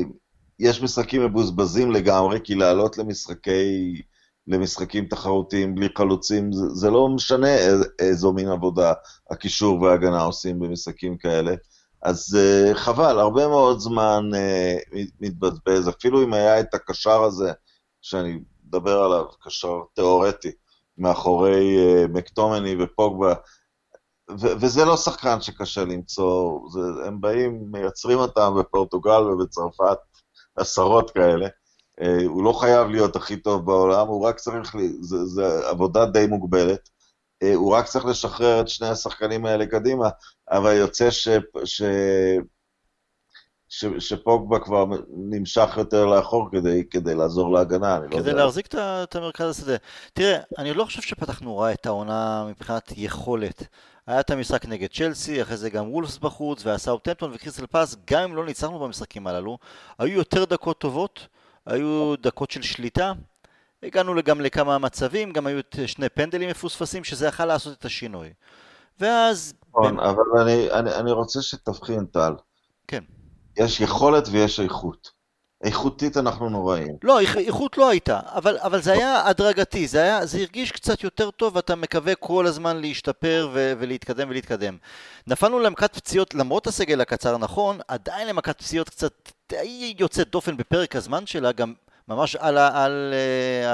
יש משחקים מבוזבזים לגמרי, כי לעלות למשחקי, למשחקים תחרותיים בלי חלוצים, זה, זה לא משנה איזו מין עבודה הקישור וההגנה עושים במשחקים כאלה. אז uh, חבל, הרבה מאוד זמן uh, מתבזבז, אפילו אם היה את הקשר הזה, שאני מדבר עליו, קשר תיאורטי, מאחורי uh, מקטומני ופוגבה, ו- וזה לא שחקן שקשה למצוא, זה, הם באים, מייצרים אותם בפורטוגל ובצרפת, עשרות כאלה. Uh, הוא לא חייב להיות הכי טוב בעולם, הוא רק צריך, זה, זה עבודה די מוגבלת. Uh, הוא רק צריך לשחרר את שני השחקנים האלה קדימה, אבל יוצא ש, ש, ש, שפוגבה כבר נמשך יותר לאחור כדי, כדי לעזור להגנה, אני לא יודע. כדי להחזיק את המרכז השדה. תראה, אני לא חושב שפתחנו רע את העונה מבחינת יכולת. היה את המשחק נגד צ'לסי, אחרי זה גם וולפס בחוץ, והסאוטמפטון וקריסטל פאס, גם אם לא ניצחנו במשחקים הללו, היו יותר דקות טובות, היו דקות של שליטה, הגענו גם לכמה מצבים, גם היו שני פנדלים מפוספסים, שזה יכל לעשות את השינוי. ואז... נכון. אבל אני, אני, אני רוצה שתבחין, טל. כן. יש יכולת ויש איכות. איכותית אנחנו נוראים. לא, איכות לא הייתה, אבל, אבל זה היה הדרגתי, זה, היה, זה הרגיש קצת יותר טוב ואתה מקווה כל הזמן להשתפר ו- ולהתקדם ולהתקדם. נפלנו למכת פציעות, למרות הסגל הקצר נכון, עדיין למכת פציעות קצת די יוצאת דופן בפרק הזמן שלה, גם ממש על, על, על uh,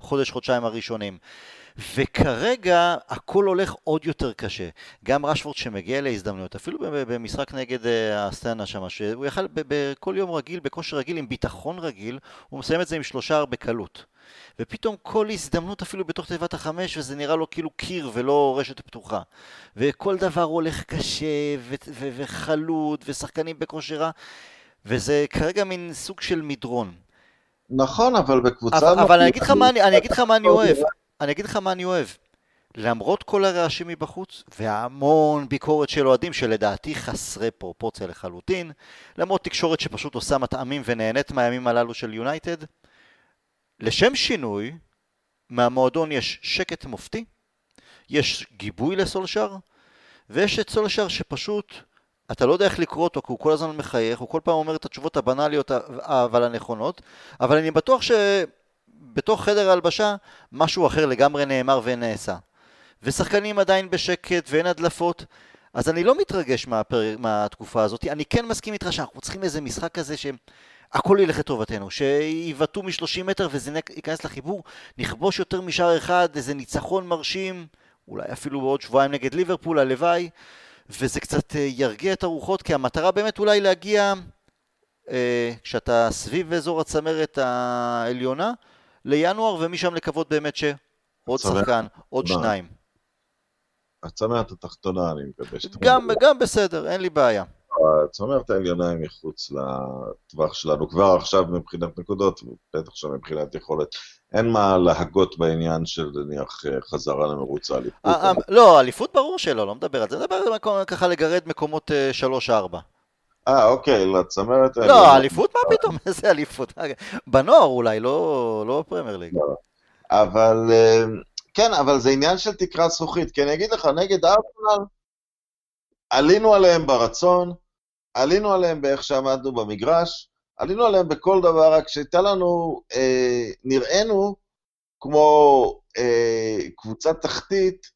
החודש-חודשיים הראשונים. וכרגע הכל הולך עוד יותר קשה. גם רשפורד שמגיע להזדמנויות, אפילו במשחק נגד אה, הסטנה שם, שהוא יכל בכל יום רגיל, בכושר רגיל, עם ביטחון רגיל, הוא מסיים את זה עם שלושה בקלות. ופתאום כל הזדמנות אפילו בתוך תיבת החמש, וזה נראה לו כאילו קיר ולא רשת פתוחה. וכל דבר הולך קשה, ו- ו- וחלוט, ושחקנים בכושר רע, וזה כרגע מין סוג של מדרון. נכון, אבל בקבוצה... אבל, אבל אני אגיד לך מה אני, אני אגיד לך מה אני אוהב. אני אגיד לך מה אני אוהב. למרות כל הרעשים מבחוץ, והמון ביקורת של אוהדים שלדעתי חסרי פרופורציה לחלוטין, למרות תקשורת שפשוט עושה מטעמים ונהנית מהימים הללו של יונייטד, לשם שינוי, מהמועדון יש שקט מופתי, יש גיבוי לסולשר, ויש את סולשר שפשוט, אתה לא יודע איך לקרוא אותו, כי הוא כל הזמן מחייך, הוא כל פעם אומר את התשובות הבנאליות אבל הנכונות, אבל אני בטוח ש... בתוך חדר ההלבשה משהו אחר לגמרי נאמר ונעשה. ושחקנים עדיין בשקט ואין הדלפות, אז אני לא מתרגש מהפר... מהתקופה הזאת. אני כן מסכים איתך שאנחנו צריכים איזה משחק כזה שהכל ילך לטובתנו, שיבעטו מ-30 מטר וזה ייכנס לחיבור, נכבוש יותר משער אחד, איזה ניצחון מרשים, אולי אפילו בעוד שבועיים נגד ליברפול, הלוואי, וזה קצת אה, ירגיע את הרוחות, כי המטרה באמת אולי להגיע, אה, כשאתה סביב אזור הצמרת העליונה, לינואר, ומשם לקוות באמת שעוד שחקן, עוד שניים. הצמרת התחתונה, אני מקווה שאתה... גם, גם בסדר, אין לי בעיה. הצמרת העליונה היא מחוץ לטווח שלנו, כבר עכשיו מבחינת נקודות, בטח עכשיו מבחינת יכולת. אין מה להגות בעניין של נניח חזרה למרוץ האליפות. אה, אה, לא, אליפות ברור שלא, לא מדבר על זה, מדבר ככה לגרד מקומות 3-4. אה, אוקיי, לצמרת... לא, אליפות? מה פתאום? <laughs> איזה אליפות? בנוער אולי, לא, לא פרמייר ליג. לא. אבל, אה, כן, אבל זה עניין של תקרת זכוכית, כי אני אגיד לך, נגד ארסנל, עלינו עליהם ברצון, עלינו עליהם באיך שעמדנו במגרש, עלינו עליהם בכל דבר, רק שהייתה לנו, אה, נראינו כמו אה, קבוצת תחתית,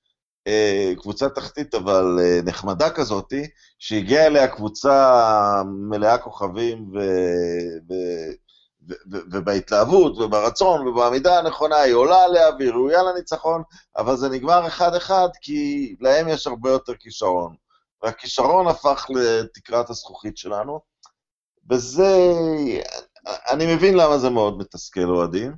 אה, קבוצת תחתית אבל אה, נחמדה כזאתי, שהגיעה אליה קבוצה מלאה כוכבים ו... ו... ובהתלהבות וברצון ובעמידה הנכונה, היא עולה עליה והיא ראויה לניצחון, אבל זה נגמר אחד-אחד כי להם יש הרבה יותר כישרון. והכישרון הפך לתקרת הזכוכית שלנו, וזה, אני מבין למה זה מאוד מתסכל אוהדים.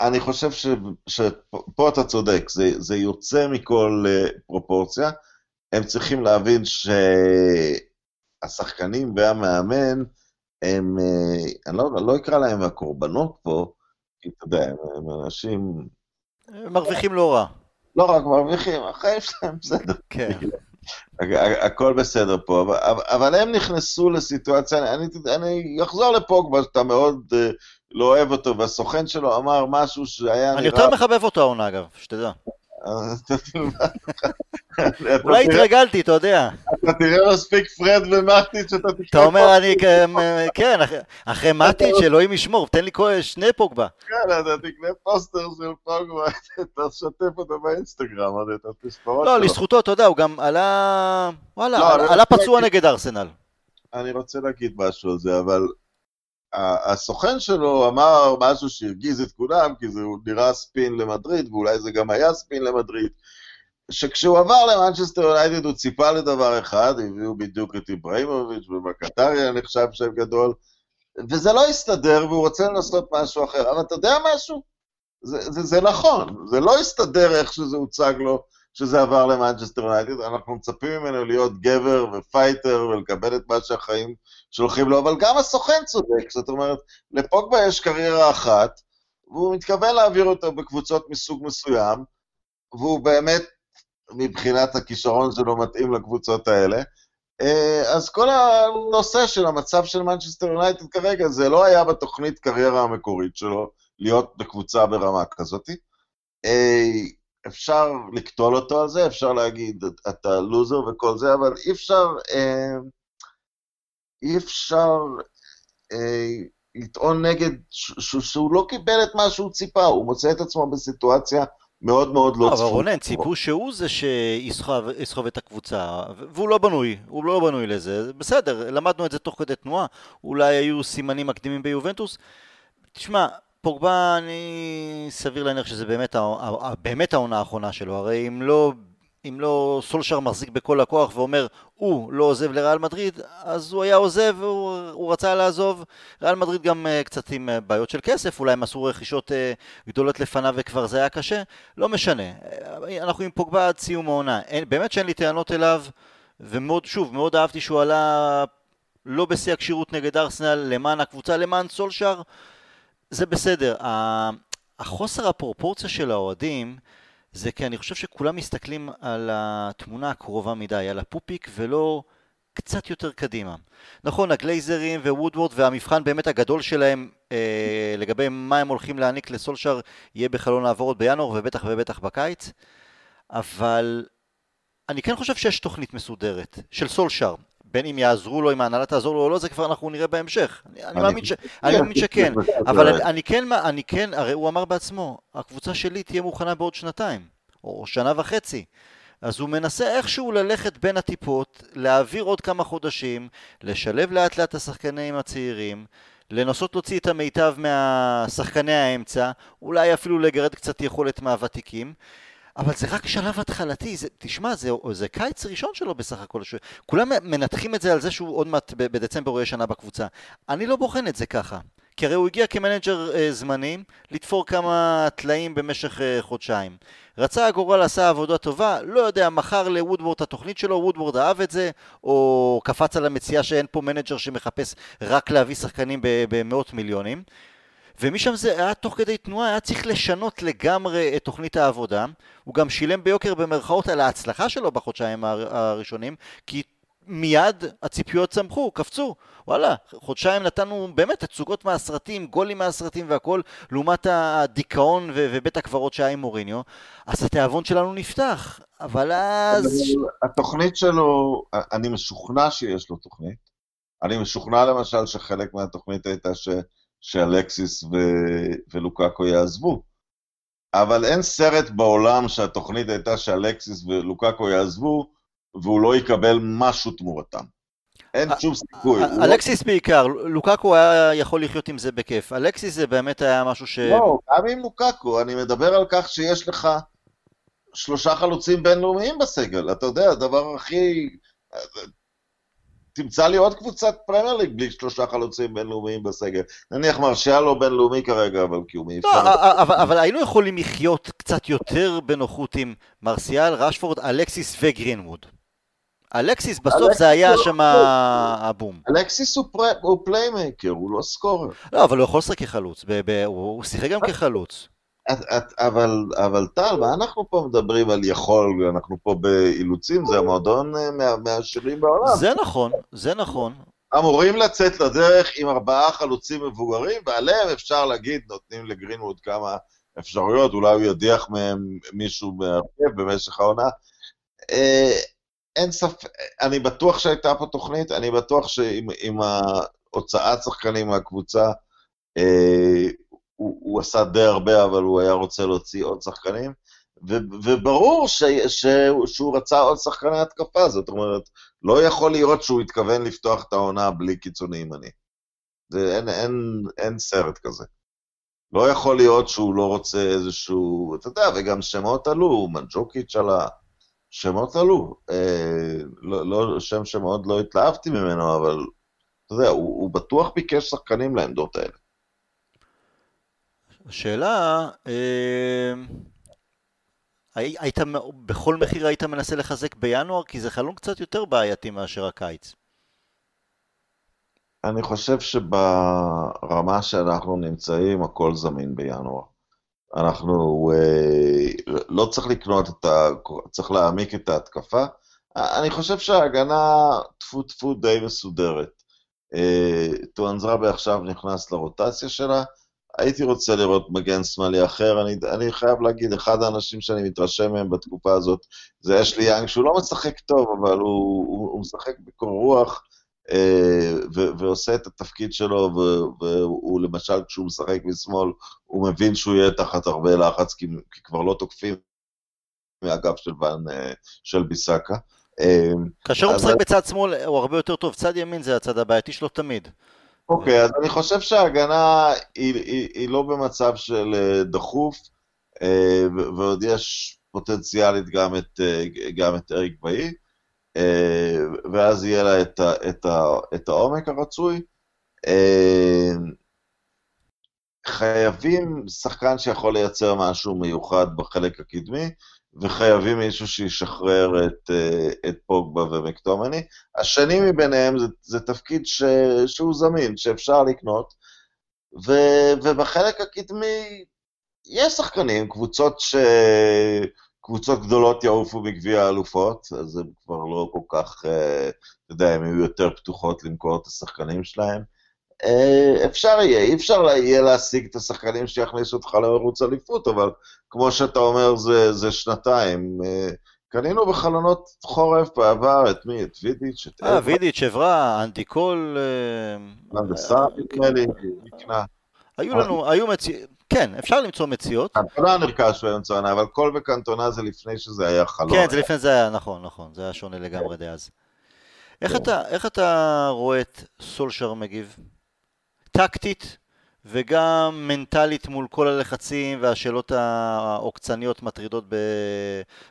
אני חושב ש, שפה אתה צודק, זה, זה יוצא מכל אה, פרופורציה. הם צריכים להבין שהשחקנים והמאמן, הם, אה, אני לא, לא אקרא להם הקורבנות פה, כי אתה יודע, הם אנשים... מרוויחים לא רע. לא רק מרוויחים, החיים שלהם בסדר. כן. הכל בסדר פה, אבל, אבל הם נכנסו לסיטואציה, אני, אני אחזור לפוגבה, שאתה מאוד uh, לא אוהב אותו, והסוכן שלו אמר משהו שהיה נראה... אני יותר מחבב אותו העונה, אגב, שתדע. <laughs> אולי התרגלתי, אתה יודע. אתה תראה מספיק פרד ומטיץ' שאתה תקרא אתה אומר, אני, כן, אחרי מטיץ', אלוהים ישמור, תן לי שני פוגבה. כן, אתה תקנה פוסטר של פוגבה, אתה תשתף אותו באינסטגרם, אתה תספור לא, לזכותו, אתה יודע, הוא גם עלה, וואלה, לא, עלה פצוע נגד ארסנל. אני רוצה להגיד משהו על זה, אבל הסוכן שלו אמר משהו שהרגיז את כולם, כי זה נראה ספין למדריד, ואולי זה גם היה ספין למדריד, שכשהוא עבר למנצ'סטר יונייטד הוא ציפה לדבר אחד, הביאו בדיוק את איבראימוביץ' ומחיטריאן נחשב שם גדול, וזה לא הסתדר והוא רוצה לנסות משהו אחר. אבל אתה יודע משהו? זה, זה, זה נכון, זה לא הסתדר איך שזה הוצג לו שזה עבר למנצ'סטר יונייטד, אנחנו מצפים ממנו להיות גבר ופייטר ולקבל את מה שהחיים שולחים לו, אבל גם הסוכן צודק, זאת אומרת, לפוגבה יש קריירה אחת, והוא מתכוון להעביר אותה בקבוצות מסוג מסוים, והוא באמת, מבחינת הכישרון שלו, מתאים לקבוצות האלה. אה, אז כל הנושא של המצב של מנצ'סטר יונייטד כרגע, זה לא היה בתוכנית קריירה המקורית שלו, להיות בקבוצה ברמה כזאת. אפשר לקטול אותו על זה, אפשר להגיד, אתה לוזר וכל זה, אבל אי אפשר, אה, אי אפשר אה, לטעון נגד, ש- שהוא לא קיבל את מה שהוא ציפה, הוא מוצא את עצמו בסיטואציה מאוד מאוד לא צפויה. אבל רונן, ציפו שהוא זה שיסחוב את הקבוצה, והוא לא בנוי, הוא לא בנוי לזה, בסדר, למדנו את זה תוך כדי תנועה, אולי היו סימנים מקדימים ביובנטוס. תשמע, פוגבה, אני סביר להניח שזה באמת, באמת העונה האחרונה שלו, הרי אם לא, אם לא סולשר מחזיק בכל הכוח ואומר, הוא לא עוזב לריאל מדריד, אז הוא היה עוזב, הוא, הוא רצה לעזוב. ריאל מדריד גם uh, קצת עם uh, בעיות של כסף, אולי הם עשו רכישות uh, גדולות לפניו וכבר זה היה קשה, לא משנה. אנחנו עם פוגבה עד סיום העונה. אין, באמת שאין לי טענות אליו, ומאוד, שוב, מאוד אהבתי שהוא עלה לא בשיא הכשירות נגד ארסנל, למען הקבוצה, למען סולשר. זה בסדר. החוסר הפרופורציה של האוהדים זה כי אני חושב שכולם מסתכלים על התמונה הקרובה מדי, על הפופיק, ולא קצת יותר קדימה. נכון, הגלייזרים ווודוורד והמבחן באמת הגדול שלהם אה, לגבי מה הם הולכים להעניק לסולשר יהיה בחלון העברות בינואר ובטח ובטח בקיץ, אבל אני כן חושב שיש תוכנית מסודרת של סולשר. בין אם יעזרו לו, אם ההנהלה תעזור לו או לא, זה כבר אנחנו נראה בהמשך. אני מאמין שכן, אבל אני כן, אני כן, הרי הוא אמר בעצמו, הקבוצה שלי תהיה מוכנה בעוד שנתיים, או שנה וחצי. אז הוא מנסה איכשהו ללכת בין הטיפות, להעביר עוד כמה חודשים, לשלב לאט לאט את השחקנים הצעירים, לנסות להוציא את המיטב מהשחקני האמצע, אולי אפילו לגרד קצת יכולת מהוותיקים. אבל זה רק שלב התחלתי, זה, תשמע, זה, זה קיץ ראשון שלו בסך הכל, ש... כולם מנתחים את זה על זה שהוא עוד מעט בדצמבר הוא יהיה שנה בקבוצה. אני לא בוחן את זה ככה, כי הרי הוא הגיע כמנג'ר אה, זמני לתפור כמה טלאים במשך אה, חודשיים. רצה הגורל, עשה עבודה טובה, לא יודע, מכר לוודוורד את התוכנית שלו, וודוורד אהב את זה, או קפץ על המציאה שאין פה מנג'ר שמחפש רק להביא שחקנים במאות מיליונים. ומשם זה היה תוך כדי תנועה, היה צריך לשנות לגמרי את תוכנית העבודה. הוא גם שילם ביוקר במרכאות על ההצלחה שלו בחודשיים הראשונים, כי מיד הציפיות צמחו, קפצו. וואלה, חודשיים נתנו באמת תצוגות מהסרטים, גולים מהסרטים והכל, לעומת הדיכאון ו- ובית הקברות שהיה עם מוריניו, אז התיאבון שלנו נפתח, אבל אז... התוכנית שלו, אני משוכנע שיש לו תוכנית. אני משוכנע למשל שחלק מהתוכנית הייתה ש, שאלקסיס ו, ולוקאקו יעזבו. אבל אין סרט בעולם שהתוכנית הייתה שאלקסיס ולוקאקו יעזבו, והוא לא יקבל משהו תמורתם. אין שום סיכוי. לא- אלקסיס בעיקר, לוקאקו היה יכול לחיות עם זה בכיף. אלקסיס זה באמת היה משהו ש... לא, גם עם לוקאקו, אני מדבר על כך שיש לך שלושה חלוצים בינלאומיים בסגל. אתה יודע, הדבר הכי... תמצא לי עוד קבוצת פרמייר ליג בלי שלושה חלוצים בינלאומיים בסגל. נניח מרסיאל לא בינלאומי כרגע, אבל כי הוא מאיפה... לא, אבל, אבל היינו יכולים לחיות קצת יותר בנוחות עם מרסיאל, רשפורד, אלקסיס וגרינווד. אלקסיס בסוף זה היה שם הבום. אלקסיס הוא playmaker, הוא לא scorer. לא, אבל הוא יכול לשחק כחלוץ, הוא שיחק גם כחלוץ. אבל, אבל טל, מה אנחנו פה מדברים על יכול, אנחנו פה באילוצים, זה המועדון אה, מהעשירים בעולם. זה נכון, זה נכון. אמורים לצאת לדרך עם ארבעה חלוצים מבוגרים, ועליהם אפשר להגיד, נותנים לגרינווד כמה אפשרויות, אולי הוא ידיח מהם מישהו מהרכב במשך העונה. אה, אין ספק, אני בטוח שהייתה פה תוכנית, אני בטוח שעם ההוצאת שחקנים מהקבוצה, אה, הוא, הוא עשה די הרבה, אבל הוא היה רוצה להוציא עוד שחקנים, ו, וברור ש, ש, שהוא רצה עוד שחקני התקפה, זאת אומרת, לא יכול להיות שהוא התכוון לפתוח את העונה בלי קיצוני ימני. אין, אין, אין סרט כזה. לא יכול להיות שהוא לא רוצה איזשהו, אתה יודע, וגם שמות עלו, מנג'וקיץ' עלה, שמות עלו. אה, לא, לא, שם שמאוד לא התלהבתי ממנו, אבל אתה יודע, הוא, הוא בטוח ביקש שחקנים לעמדות האלה. השאלה, אה, היית, בכל מחיר היית מנסה לחזק בינואר? כי זה חלום קצת יותר בעייתי מאשר הקיץ. אני חושב שברמה שאנחנו נמצאים, הכל זמין בינואר. אנחנו, אה, לא צריך לקנות את ה... צריך להעמיק את ההתקפה. אני חושב שההגנה טפו טפו די מסודרת. אה, טואנזרבה עכשיו נכנס לרוטציה שלה, הייתי רוצה לראות מגן שמאלי אחר. אני, אני חייב להגיד, אחד האנשים שאני מתרשם מהם בתקופה הזאת זה אשלי יאנג, שהוא לא משחק טוב, אבל הוא, הוא, הוא משחק בקור רוח אה, ו, ועושה את התפקיד שלו, ו, והוא למשל, כשהוא משחק משמאל, הוא מבין שהוא יהיה תחת הרבה לחץ, כי, כי כבר לא תוקפים מהגב של ואן, אה, של ביסאקה. אה, כאשר הוא משחק בצד שמאל, הוא הרבה יותר טוב. צד ימין זה הצד הבעייתי שלו תמיד. אוקיי, אז אני חושב שההגנה היא, היא, היא לא במצב של אה, דחוף, אה, ועוד יש פוטנציאלית גם את, אה, גם את אריק באי, ואז יהיה לה את, את, את העומק הרצוי. חייבים שחקן שיכול לייצר משהו מיוחד בחלק הקדמי, וחייבים מישהו שישחרר את, אה, את פוגבה ומקטומני. השני מביניהם זה, זה תפקיד ש, שהוא זמין, שאפשר לקנות, ו, ובחלק הקדמי יש שחקנים, קבוצות ש... קבוצות גדולות יעופו בגביע האלופות, אז הם כבר לא כל כך, אה, אתה יודע, הם יהיו יותר פתוחות למכור את השחקנים שלהם. אה, אפשר יהיה, אי אפשר יהיה להשיג את השחקנים שיכניסו אותך לערוץ אליפות, אבל כמו שאתה אומר, זה, זה שנתיים. אה, קנינו בחלונות חורף בעבר את מי? את וידיץ'? את אה, וידיץ', עברה, אנטי קול... הנדסה, נדמה לי, נקנה. היו לנו, היו מציאות, כן, אפשר למצוא מציאות. קנטונה נרכש באמצע העונה, אבל קול וקנטונה זה לפני שזה היה חלון. כן, זה לפני זה היה, נכון, נכון, זה היה שונה לגמרי דאז. כן. איך אתה רואה את סולשר מגיב? טקטית וגם מנטלית מול כל הלחצים והשאלות העוקצניות מטרידות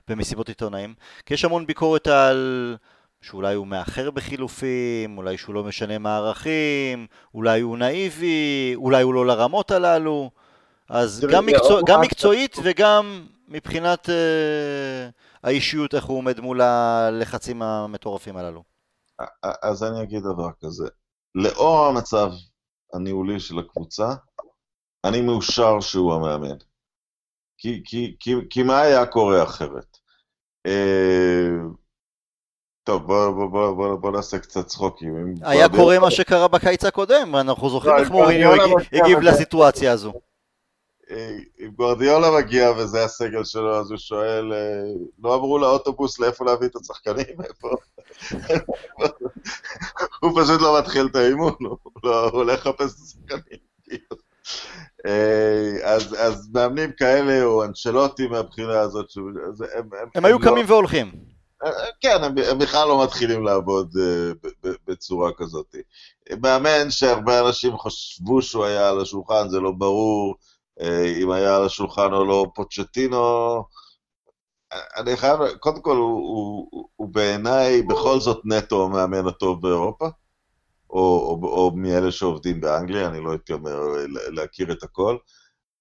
במסיבות עיתונאים. כי יש המון ביקורת על שאולי הוא מאחר בחילופים, אולי שהוא לא משנה מערכים, אולי הוא נאיבי, אולי הוא לא לרמות הללו. אז גם, מקצוע, גם מקצועית וגם מבחינת uh, האישיות, איך הוא עומד מול הלחצים המטורפים הללו. אז אני אגיד דבר כזה. לאור המצב הניהולי של הקבוצה, אני מאושר שהוא המאמן. כי, כי, כי, כי מה היה קורה אחרת? אה, טוב, בוא, בוא, בוא, בוא, בוא נעשה קצת צחוקים. היה קורה מה שקרה בקיץ הקודם, אנחנו זוכרים איך מוריניו הגיב לסיטואציה הזו. אה, אם גורדיולה מגיע וזה הסגל שלו, אז הוא שואל, אה, לא אמרו לאוטובוס לאיפה להביא את השחקנים? איפה? הוא פשוט לא מתחיל את האימון, הוא לא הולך לחפש את השחקנים. כאילו. אז, אז מאמנים כאלה, או אנשלוטי מהבחינה הזאת, הם, הם, הם היו לא- קמים לא... והולכים. כן, הם, הם בכלל לא מתחילים לעבוד uh, בצורה כזאת. מאמן שהרבה אנשים חשבו שהוא היה על השולחן, זה לא ברור אם היה על השולחן או לא פוצ'טינו. אני חייב, קודם כל, הוא, הוא, הוא, הוא בעיניי בכל זאת נטו המאמן הטוב באירופה. או, או, או מאלה שעובדים באנגליה, אני לא הייתי אומר להכיר את הכל,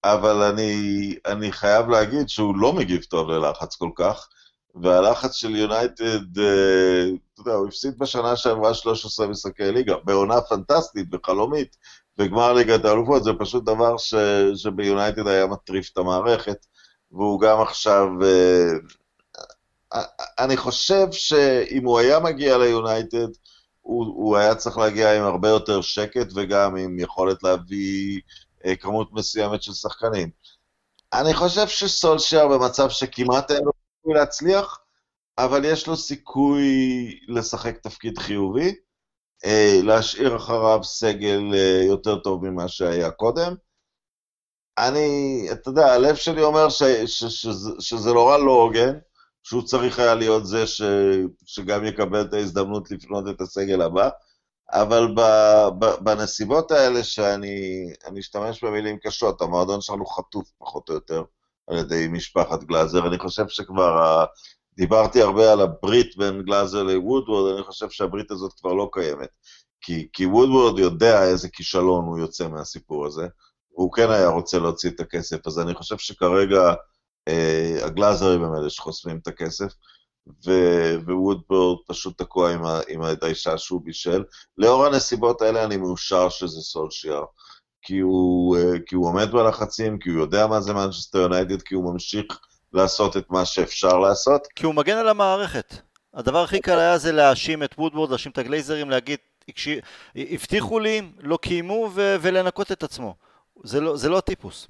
אבל אני, אני חייב להגיד שהוא לא מגיב טוב ללחץ כל כך, והלחץ של יונייטד, אה, אתה יודע, הוא הפסיד בשנה שעברה 13 משחקי ליגה, בעונה פנטסטית וחלומית, בגמר ליגת האלופות, זה פשוט דבר ש, שביונייטד היה מטריף את המערכת, והוא גם עכשיו... אה, אני חושב שאם הוא היה מגיע ליונייטד, הוא, הוא היה צריך להגיע עם הרבה יותר שקט וגם עם יכולת להביא אה, כמות מסוימת של שחקנים. אני חושב שסולשייר במצב שכמעט אין לו סיכוי להצליח, אבל יש לו סיכוי לשחק תפקיד חיובי, אה, להשאיר אחריו סגל אה, יותר טוב ממה שהיה קודם. אני, אתה יודע, הלב שלי אומר ש, ש, ש, שזה, שזה נורא לא הוגן, שהוא צריך היה להיות זה ש, שגם יקבל את ההזדמנות לפנות את הסגל הבא, אבל ב, ב, בנסיבות האלה שאני אשתמש במילים קשות, המועדון שלנו חטוף פחות או יותר על ידי משפחת גלאזר, אני חושב שכבר, דיברתי הרבה על הברית בין גלאזר לוודוורד, אני חושב שהברית הזאת כבר לא קיימת, כי, כי וודוורד יודע איזה כישלון הוא יוצא מהסיפור הזה, והוא כן היה רוצה להוציא את הכסף, אז אני חושב שכרגע... אה, הגלאזרים הם אלה שחוסמים את הכסף, ווודבורד פשוט תקוע עם, ה- עם הדיישה שהוא בישל. לאור הנסיבות האלה אני מאושר שזה סולשיאר, כי הוא, אה, כי הוא עומד בלחצים, כי הוא יודע מה זה מנצ'סטר יונייטד, כי הוא ממשיך לעשות את מה שאפשר לעשות. כי הוא מגן על המערכת. הדבר הכי קל היה זה להאשים את וודבורד, להאשים את הגלייזרים, להגיד, הבטיחו לי, לא קיימו, ו- ולנקות את עצמו. זה לא, זה לא הטיפוס.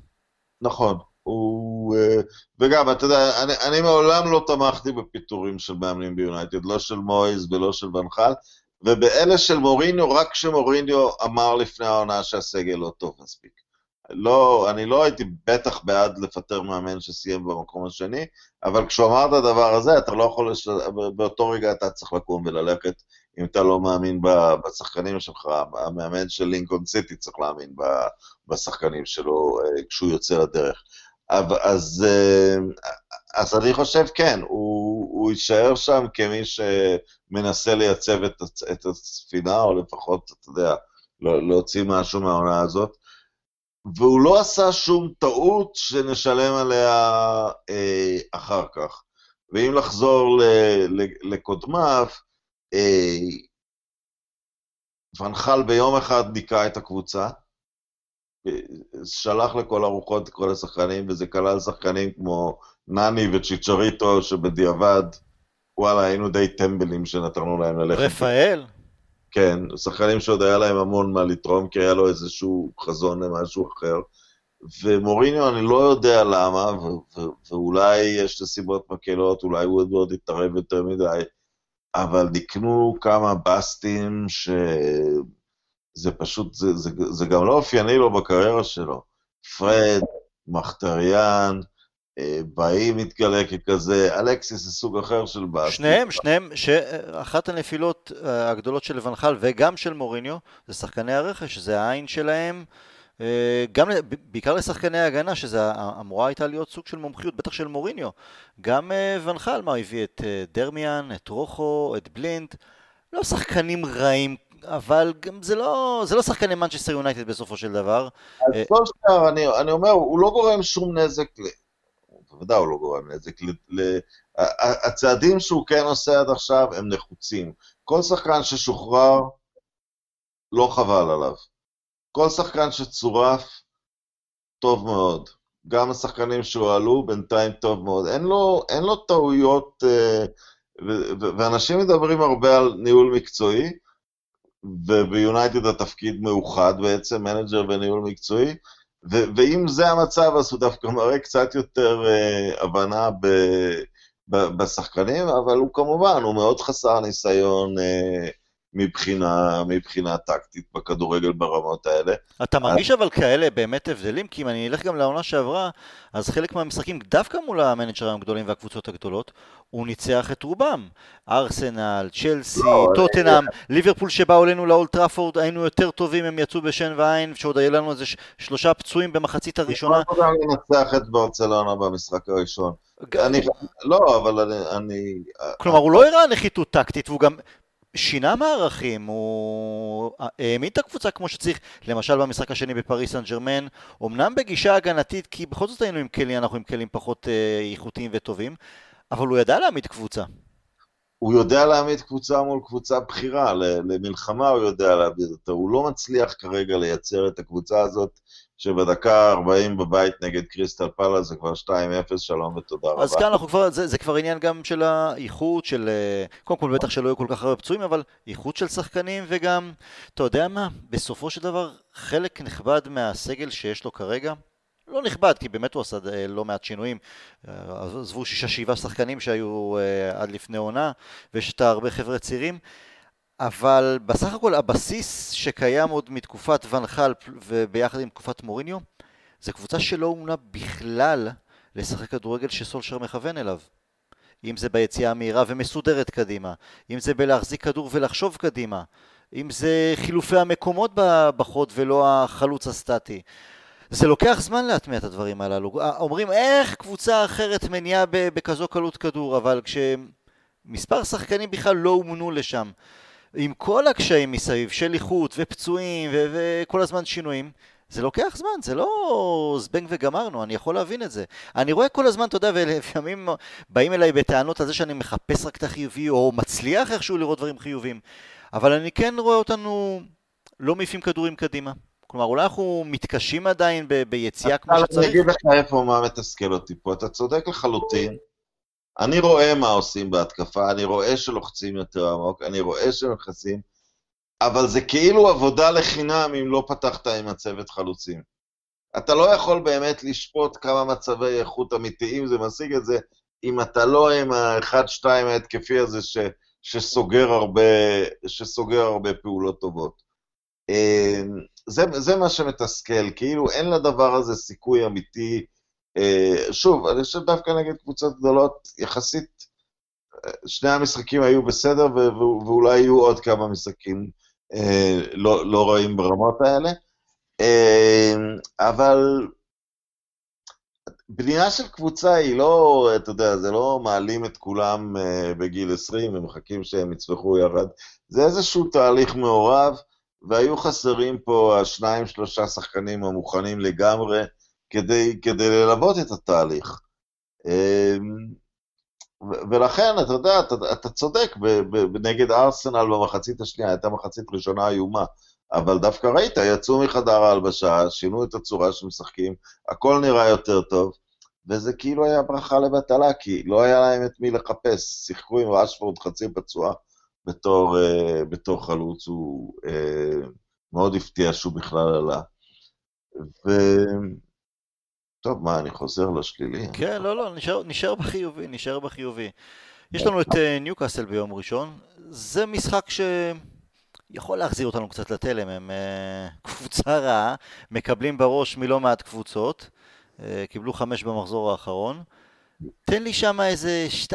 נכון. הוא... אה, וגם, אתה יודע, אני, אני מעולם לא תמכתי בפיטורים של מאמנים ביונייטד, לא של מויז ולא של ונחל, ובאלה של מוריניו, רק כשמוריניו אמר לפני העונה שהסגל לא טוב מספיק. לא, אני לא הייתי בטח בעד לפטר מאמן שסיים במקום השני, אבל כשהוא אמר את הדבר הזה, אתה לא יכול, לש... באותו רגע אתה צריך לקום וללכת, אם אתה לא מאמין בשחקנים שלך, המאמן של לינקון סיטי צריך להאמין בשחקנים שלו אה, כשהוא יוצא לדרך. אז, אה, אז אני חושב, כן, הוא, הוא יישאר שם כמי שמנסה לייצב את, את הספינה, או לפחות, אתה יודע, לא, להוציא משהו מהעונה הזאת. והוא לא עשה שום טעות שנשלם עליה אה, אחר כך. ואם לחזור ל, ל, לקודמיו, אה, ונחל ביום אחד ניקה את הקבוצה, שלח לכל הרוחות את כל השחקנים, וזה כלל שחקנים כמו נני וצ'יצ'ריטו, שבדיעבד, וואלה, היינו די טמבלים שנתנו להם ללכת. רפאל? כן, שחקנים שעוד היה להם המון מה לתרום, כי היה לו איזשהו חזון למשהו אחר. ומוריניו, אני לא יודע למה, ואולי יש לסיבות מקלות, אולי וודוורד יתערב יותר מדי, אבל נקנו כמה בסטים ש... זה פשוט, זה, זה, זה גם לא אופייני לו בקריירה שלו. פרד, מחטריאן, אה, באי מתגלה ככזה, אלקסיס זה סוג אחר של באסי. שניהם, שניהם, שאחת הנפילות אה, הגדולות של לבנחל וגם של מוריניו, זה שחקני הרכש, זה העין שלהם, אה, גם, בעיקר לשחקני ההגנה, שזה אמורה הייתה להיות סוג של מומחיות, בטח של מוריניו. גם ואן חאל, מה, הביא את דרמיאן, את רוחו, את בלינד, לא שחקנים רעים אבל גם זה לא, זה לא שחקני מנצ'סטר יונייטד בסופו של דבר. אז סולשייר, אני, אני אומר, הוא לא גורם שום נזק, בוודאי הוא לא גורם נזק, הצעדים שהוא כן עושה עד עכשיו הם נחוצים. כל שחקן ששוחרר, לא חבל עליו. כל שחקן שצורף, טוב מאוד. גם השחקנים שהועלו, בינתיים טוב מאוד. אין לו, אין לו טעויות, אה, ואנשים מדברים הרבה על ניהול מקצועי, וביונייטד התפקיד מאוחד בעצם, מנג'ר וניהול מקצועי, ואם זה המצב, אז הוא דווקא מראה קצת יותר אה, הבנה ב- ב- בשחקנים, אבל הוא כמובן, הוא מאוד חסר ניסיון אה, מבחינה, מבחינה טקטית בכדורגל ברמות האלה. אתה מרגיש אבל כאלה באמת הבדלים? כי אם אני אלך גם לעונה שעברה, אז חלק מהמשחקים, דווקא מול המנג'רים הגדולים והקבוצות הגדולות, הוא ניצח את רובם. ארסנל, צ'לסי, לא, טוטנאם, ליברפול שבאו אלינו לאולטראפורד, היינו יותר טובים, הם יצאו בשן ועין, שעוד היו לנו איזה שלושה פצועים במחצית הראשונה. אני יכול לנצח את ברצלונה במשחק הראשון. אני, לא, אבל אני... כלומר, הוא לא הראה נחיתות טקטית, והוא גם שינה מערכים, הוא העמיד את הקבוצה כמו שצריך, למשל במשחק השני בפריס סן ג'רמן, אמנם בגישה הגנתית, כי בכל זאת היינו עם כלים, אנחנו עם כלים פחות אה, איכותיים וטובים, אבל הוא ידע להעמיד קבוצה. הוא יודע להעמיד קבוצה מול קבוצה בכירה, למלחמה הוא יודע להעמיד אותה, הוא לא מצליח כרגע לייצר את הקבוצה הזאת שבדקה 40 בבית נגד קריסטל פאלה זה כבר 2-0, שלום ותודה רבה. אז כאן אנחנו כבר, זה, זה כבר עניין גם של האיכות, של, אה, קודם כל בטח שלא יהיו כל כך הרבה פצועים, אבל איכות של שחקנים וגם, אתה יודע מה, בסופו של דבר חלק נכבד מהסגל שיש לו כרגע, לא נכבד, כי באמת הוא עשה אה, לא מעט שינויים. אה, עזבו שישה שבעה שחקנים שהיו עד לפני עונה, ויש את הרבה חבר'ה צעירים. אבל בסך הכל הבסיס שקיים עוד מתקופת ונחל וביחד עם תקופת מוריניו, זה קבוצה שלא אומנה בכלל לשחק כדורגל שסולשר מכוון אליו. אם זה ביציאה המהירה ומסודרת קדימה, אם זה בלהחזיק כדור ולחשוב קדימה, אם זה חילופי המקומות בחוד ולא החלוץ הסטטי. זה לוקח זמן להטמיע את הדברים הללו. אומרים איך קבוצה אחרת מניעה בכזו קלות כדור, אבל כשמספר שחקנים בכלל לא אומנו לשם, עם כל הקשיים מסביב של איכות ופצועים ו- וכל הזמן שינויים, זה לוקח זמן, זה לא זבנג וגמרנו, אני יכול להבין את זה. אני רואה כל הזמן, אתה יודע, ולפעמים באים אליי בטענות על זה שאני מחפש רק את החיובי, או מצליח איכשהו לראות דברים חיובים. אבל אני כן רואה אותנו לא מעיפים כדורים קדימה. כלומר, אולי אנחנו מתקשים עדיין ב- ביציאה כמו שצריך. אני אגיד לך איפה מה מתסכל אותי פה, אתה צודק לחלוטין. אני רואה מה עושים בהתקפה, אני רואה שלוחצים יותר עמוק, אני רואה שנכנסים, אבל זה כאילו עבודה לחינם אם לא פתחת עם הצוות חלוצים. אתה לא יכול באמת לשפוט כמה מצבי איכות אמיתיים זה משיג את זה, אם אתה לא עם האחד-שתיים ההתקפי הזה ש, שסוגר, הרבה, שסוגר הרבה פעולות טובות. אמ, זה, זה מה שמתסכל, כאילו אין לדבר הזה סיכוי אמיתי אה, שוב, אני חושב דווקא נגד קבוצות גדולות, יחסית, אה, שני המשחקים היו בסדר, ואולי יהיו עוד כמה משחקים אה, לא, לא רעים ברמות האלה. אבל בנייה של קבוצה היא לא, אתה יודע, זה לא מעלים את כולם בגיל 20 ומחכים שהם יצמחו ירד. זה איזשהו תהליך מעורב, והיו חסרים פה השניים, שלושה שחקנים המוכנים לגמרי. כדי, כדי ללוות את התהליך. אמ, ולכן, אתה יודע, אתה, אתה צודק, נגד ארסנל במחצית השנייה, הייתה מחצית ראשונה איומה, אבל דווקא ראית, יצאו מחדר ההלבשה, שינו את הצורה שמשחקים, הכל נראה יותר טוב, וזה כאילו היה ברכה לבטלה, כי לא היה להם את מי לחפש, שיחקו עם אשפורד חצי פצוע בתור, uh, בתור חלוץ, הוא uh, מאוד הפתיע שהוא בכלל עלה. ו... טוב, מה, אני חוזר לשלילי? כן, לא, לא, נשאר, נשאר בחיובי, נשאר בחיובי. יש לנו את אה, ניוקאסל ביום ראשון, זה משחק שיכול להחזיר אותנו קצת לתלם, הם uh, <laughs> קבוצה רעה, מקבלים בראש מלא מעט קבוצות, uh, קיבלו חמש במחזור האחרון. תן לי שם איזה 2-3-0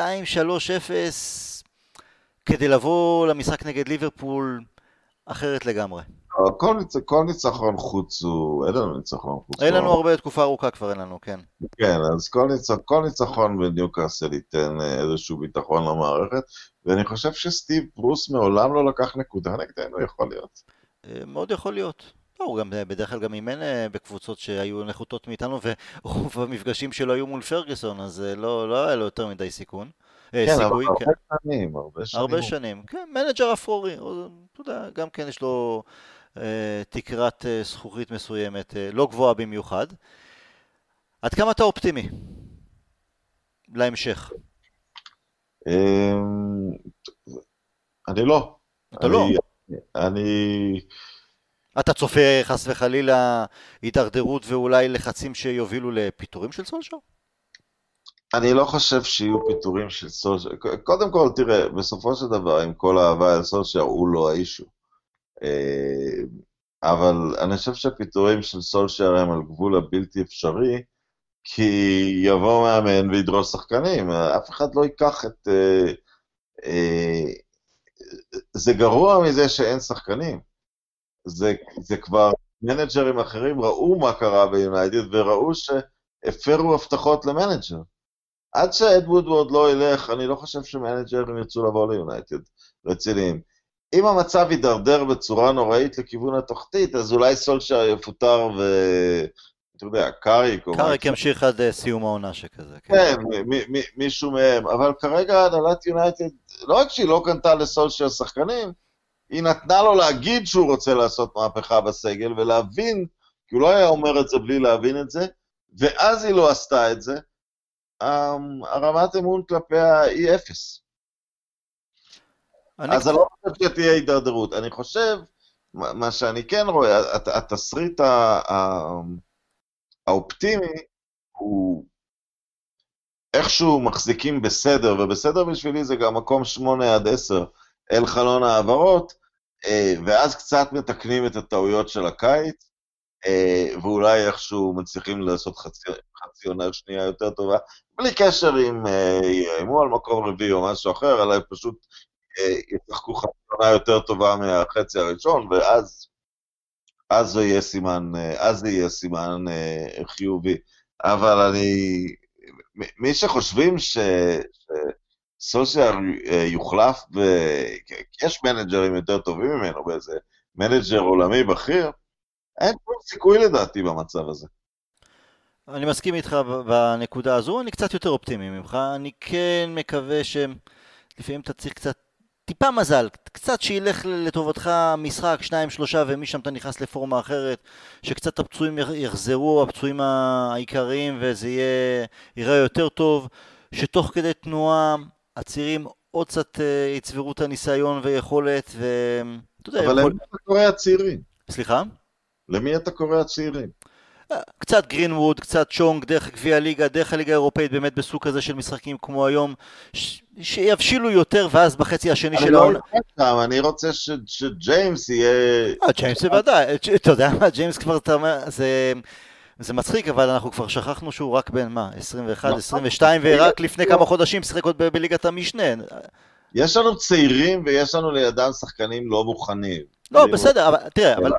כדי לבוא למשחק נגד ליברפול אחרת לגמרי. כל, ניצ... כל ניצחון חוץ הוא, אין לנו ניצחון חוץ. אין לנו הרבה תקופה ארוכה כבר, אין לנו, כן. כן, אז כל, ניצ... כל ניצחון בניוקאסל ייתן אה, איזשהו ביטחון למערכת, ואני חושב שסטיב פרוס מעולם לא לקח נקודה נגדנו, יכול להיות. אה, מאוד יכול להיות. לא, הוא גם בדרך כלל גם אימן אה, בקבוצות שהיו נחותות מאיתנו, ורוב המפגשים שלו היו מול פרגוסון, אז לא, לא היה לו יותר מדי סיכון. כן, סיכוי, אבל כן. הרבה שנים, הרבה שנים. הרבה שנים, כן, מנג'ר אפרורי, אתה יודע, גם כן יש לו אה, תקרת אה, זכוכית מסוימת, אה, לא גבוהה במיוחד. עד כמה אתה אופטימי להמשך? אמ, אני לא. אתה לא? אני... אתה צופה חס וחלילה הידרדרות ואולי לחצים שיובילו לפיטורים של סולשר? אני לא חושב שיהיו פיטורים של סולשר. קודם כל, תראה, בסופו של דבר, עם כל האהבה אל סולשר, הוא לא ה issue. אה, אבל אני חושב שהפיטורים של סולשר הם על גבול הבלתי אפשרי, כי יבוא מאמן וידרוש שחקנים, אף אחד לא ייקח את... אה, אה, זה גרוע מזה שאין שחקנים. זה, זה כבר, מנג'רים אחרים ראו מה קרה ביונייטד וראו שהפרו הבטחות למנג'ר. עד שאד וודוורד לא ילך, אני לא חושב שמנג'רים ירצו לבוא ליונייטד, רציניים. אם המצב יידרדר בצורה נוראית לכיוון התחתית, אז אולי סולשר יפוטר ו... אתה יודע, קאריק או... קאריק ימשיך עד אה, סיום העונה שכזה. כן, כן מישהו מהם. אבל כרגע הנהלת יונייטד, לא רק שהיא לא קנתה לסולשר שחקנים, היא נתנה לו להגיד שהוא רוצה לעשות מהפכה בסגל ולהבין, כי הוא לא היה אומר את זה בלי להבין את זה, ואז היא לא עשתה את זה, אמ, הרמת אמון כלפיה היא אפס. אז אני לא חושב שתהיה הידרדרות. אני חושב, מה שאני כן רואה, התסריט האופטימי הוא איכשהו מחזיקים בסדר, ובסדר בשבילי זה גם מקום 8 עד 10 אל חלון העברות, אה, ואז קצת מתקנים את הטעויות של הקיץ, אה, ואולי איכשהו מצליחים לעשות חצי, חצי עונה שנייה יותר טובה, בלי קשר אם אה, יאיימו על מקום רביעי או משהו אחר, אלא פשוט ישחקו חצי עונה יותר טובה מהחצי הראשון, ואז אז זה יהיה סימן, אז זה יהיה סימן חיובי. אבל אני, מי שחושבים ש... סושיאל יוחלף, ב... יש מנג'רים יותר טובים ממנו באיזה מנג'ר עולמי בכיר, אין שום סיכוי לדעתי במצב הזה. אני מסכים איתך בנקודה הזו, אני קצת יותר אופטימי ממך, אני כן מקווה שלפעמים אתה צריך קצת, טיפה מזל, קצת שילך לטובתך משחק, שניים, שלושה, ומשם אתה נכנס לפורמה אחרת, שקצת הפצועים יחזרו, הפצועים העיקריים, וזה יהיה, ייראה יותר טוב, שתוך כדי תנועה הצעירים עוד קצת אה, יצברו את הניסיון ויכולת, ואתה יודע... אבל יכול... למי אתה קורא הצעירים? סליחה? למי אתה קורא הצעירים? אה, קצת גרינווד, קצת צ'ונג, דרך גביע הליגה, דרך הליגה האירופאית, באמת בסוג כזה של משחקים כמו היום, ש... שיבשילו יותר, ואז בחצי השני של העונה... אני לא רוצה אני רוצה ש... שג'יימס יהיה... אה, ג'יימס זה ודאי, אתה יודע מה, ג'יימס כבר, זה... זה מצחיק, אבל אנחנו כבר שכחנו שהוא רק בן מה, 21, 22, נכון. ורק לפני כמה חודשים שיחק עוד בליגת המשנה. יש לנו צעירים ויש לנו לידם שחקנים לא מוכנים. לא, בסדר, אבל תראה, אבל...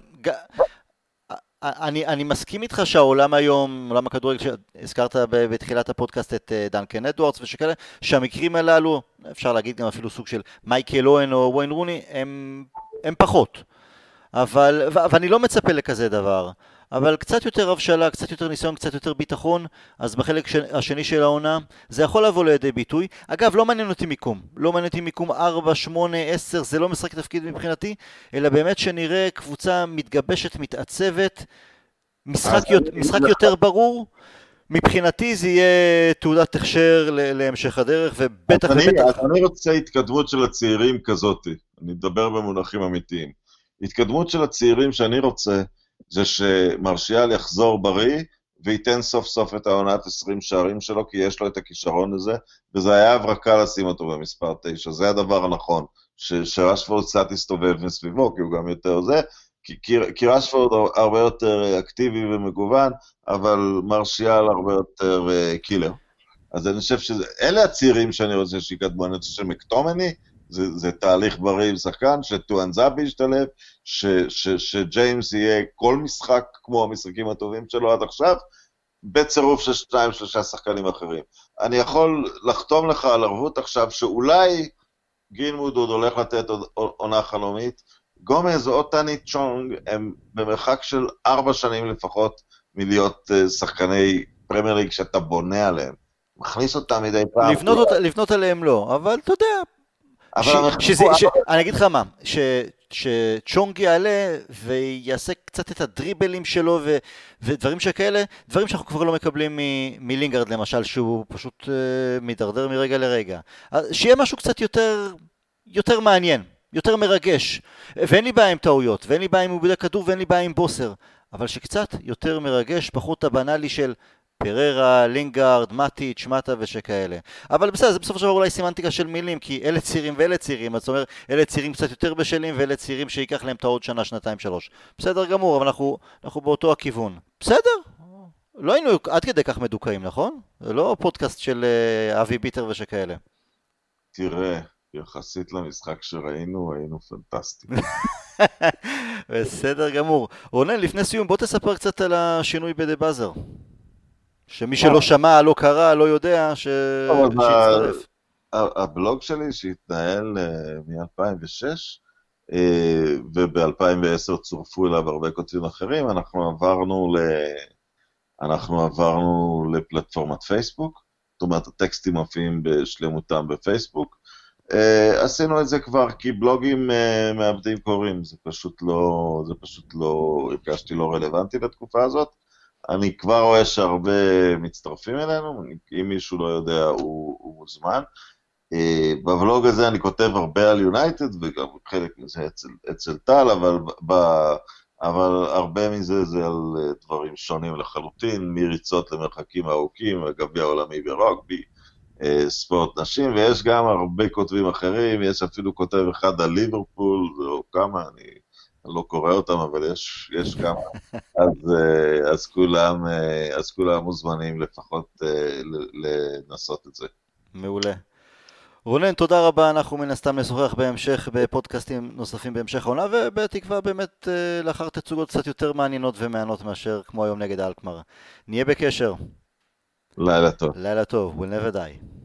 אני, אני מסכים איתך שהעולם היום, עולם הכדורגל, הזכרת בתחילת הפודקאסט את אה, דנקן אדוארדס ושכאלה, שהמקרים הללו, אפשר להגיד גם אפילו סוג של מייקל אוהן או וויין רוני, הם, הם פחות. אבל, ואני לא מצפה לכזה דבר. אבל קצת יותר הבשלה, קצת יותר ניסיון, קצת יותר ביטחון, אז בחלק השני של העונה זה יכול לבוא לידי ביטוי. אגב, לא מעניין אותי מיקום. לא מעניין אותי מיקום 4, 8, 10, זה לא משחק תפקיד מבחינתי, אלא באמת שנראה קבוצה מתגבשת, מתעצבת, משחק, יותר, משחק יותר ברור. מבחינתי זה יהיה תעודת הכשר להמשך הדרך, ובטח אני, ובטח... אני רוצה התקדמות של הצעירים כזאת, אני מדבר במונחים אמיתיים. התקדמות של הצעירים שאני רוצה, זה שמרשיאל יחזור בריא וייתן סוף סוף את העונת 20 שערים שלו, כי יש לו את הכישרון לזה, וזה היה הברקה לשים אותו במספר 9, זה הדבר הנכון, שרשפורד קצת יסתובב מסביבו, כי הוא גם יותר זה, כי, כי, רשפורד הרבה יותר אקטיבי ומגוון, אבל מרשיאל הרבה יותר uh, קילר. אז אני חושב שאלה הצעירים שאני רוצה שיקדמו, אני חושב שמקטומני, זה, זה תהליך בריא עם שחקן, שטואנזאבי ישתלב, שג'יימס יהיה כל משחק כמו המשחקים הטובים שלו עד עכשיו, בצירוף של שניים, שלושה שחקנים אחרים. אני יכול לחתום לך על ערבות עכשיו שאולי גרינווד עוד הולך לתת עונה חלומית, גומז או טאהית' צ'ונג הם במרחק של ארבע שנים לפחות מלהיות אה, שחקני פרמייר ליג שאתה בונה עליהם. מכניס אותם מדי פעם. לבנות, אותה, לבנות עליהם לא, אבל אתה יודע, אבל ש, שזה, ש, אני אגיד לך מה, ש, שצ'ונג יעלה ויעשה קצת את הדריבלים שלו ו, ודברים שכאלה, דברים שאנחנו כבר לא מקבלים מ, מלינגרד למשל, שהוא פשוט uh, מידרדר מרגע לרגע. שיהיה משהו קצת יותר, יותר מעניין, יותר מרגש. ואין לי בעיה עם טעויות, ואין לי בעיה עם עובדי כדור, ואין לי בעיה עם בוסר, אבל שקצת יותר מרגש, פחות הבנאלי של פררה, לינגארד, מטיץ', שמטה ושכאלה. אבל בסדר, זה בסופו של דבר אולי סימנטיקה של מילים, כי אלה צעירים ואלה צעירים, זאת אומרת, אלה צעירים קצת יותר בשלים ואלה צעירים שייקח להם את העוד שנה, שנתיים, שלוש. בסדר גמור, אבל אנחנו, אנחנו באותו הכיוון. בסדר, לא היינו עד כדי כך מדוכאים, נכון? זה לא פודקאסט של uh, אבי ביטר ושכאלה. תראה, יחסית למשחק שראינו, היינו פנטסטיים. <laughs> בסדר גמור. רונן, לפני סיום, בוא תספר קצת על השינוי בדה באזר. שמי שלא שמע, לא קרא, לא יודע, ש... שיצטרף. הבלוג שלי שהתנהל אה, מ-2006, אה, וב-2010 צורפו אליו הרבה כותבים אחרים, אנחנו עברנו ל... אנחנו עברנו לפלטפורמת פייסבוק, זאת אומרת הטקסטים מופיעים בשלמותם בפייסבוק. עשינו את זה כבר כי בלוגים מעבדים קוראים, זה פשוט לא, זה פשוט לא, הרגשתי לא רלוונטי לתקופה הזאת. אני כבר רואה שהרבה מצטרפים אלינו, אם מישהו לא יודע הוא, הוא מוזמן. Uh, בבלוג הזה אני כותב הרבה על יונייטד וגם חלק מזה אצל, אצל טל, אבל ב, אבל הרבה מזה זה על אה, דברים שונים לחלוטין, מריצות למרחקים ארוכים, הגביע העולמי ברוגבי, אה, ספורט נשים, ויש גם הרבה כותבים אחרים, יש אפילו כותב אחד על ליברפול, או כמה, אני לא קורא אותם, אבל יש, יש כמה. אז, אה, אז, כולם, אז כולם מוזמנים לפחות לנסות את זה. מעולה. רונן, תודה רבה, אנחנו מן הסתם נשוחח בהמשך בפודקאסטים נוספים בהמשך העונה, ובתקווה באמת אה, לאחר תצוגות קצת יותר מעניינות ומענות מאשר כמו היום נגד אלקמר. נהיה בקשר. לילה טוב. לילה טוב, we'll never die.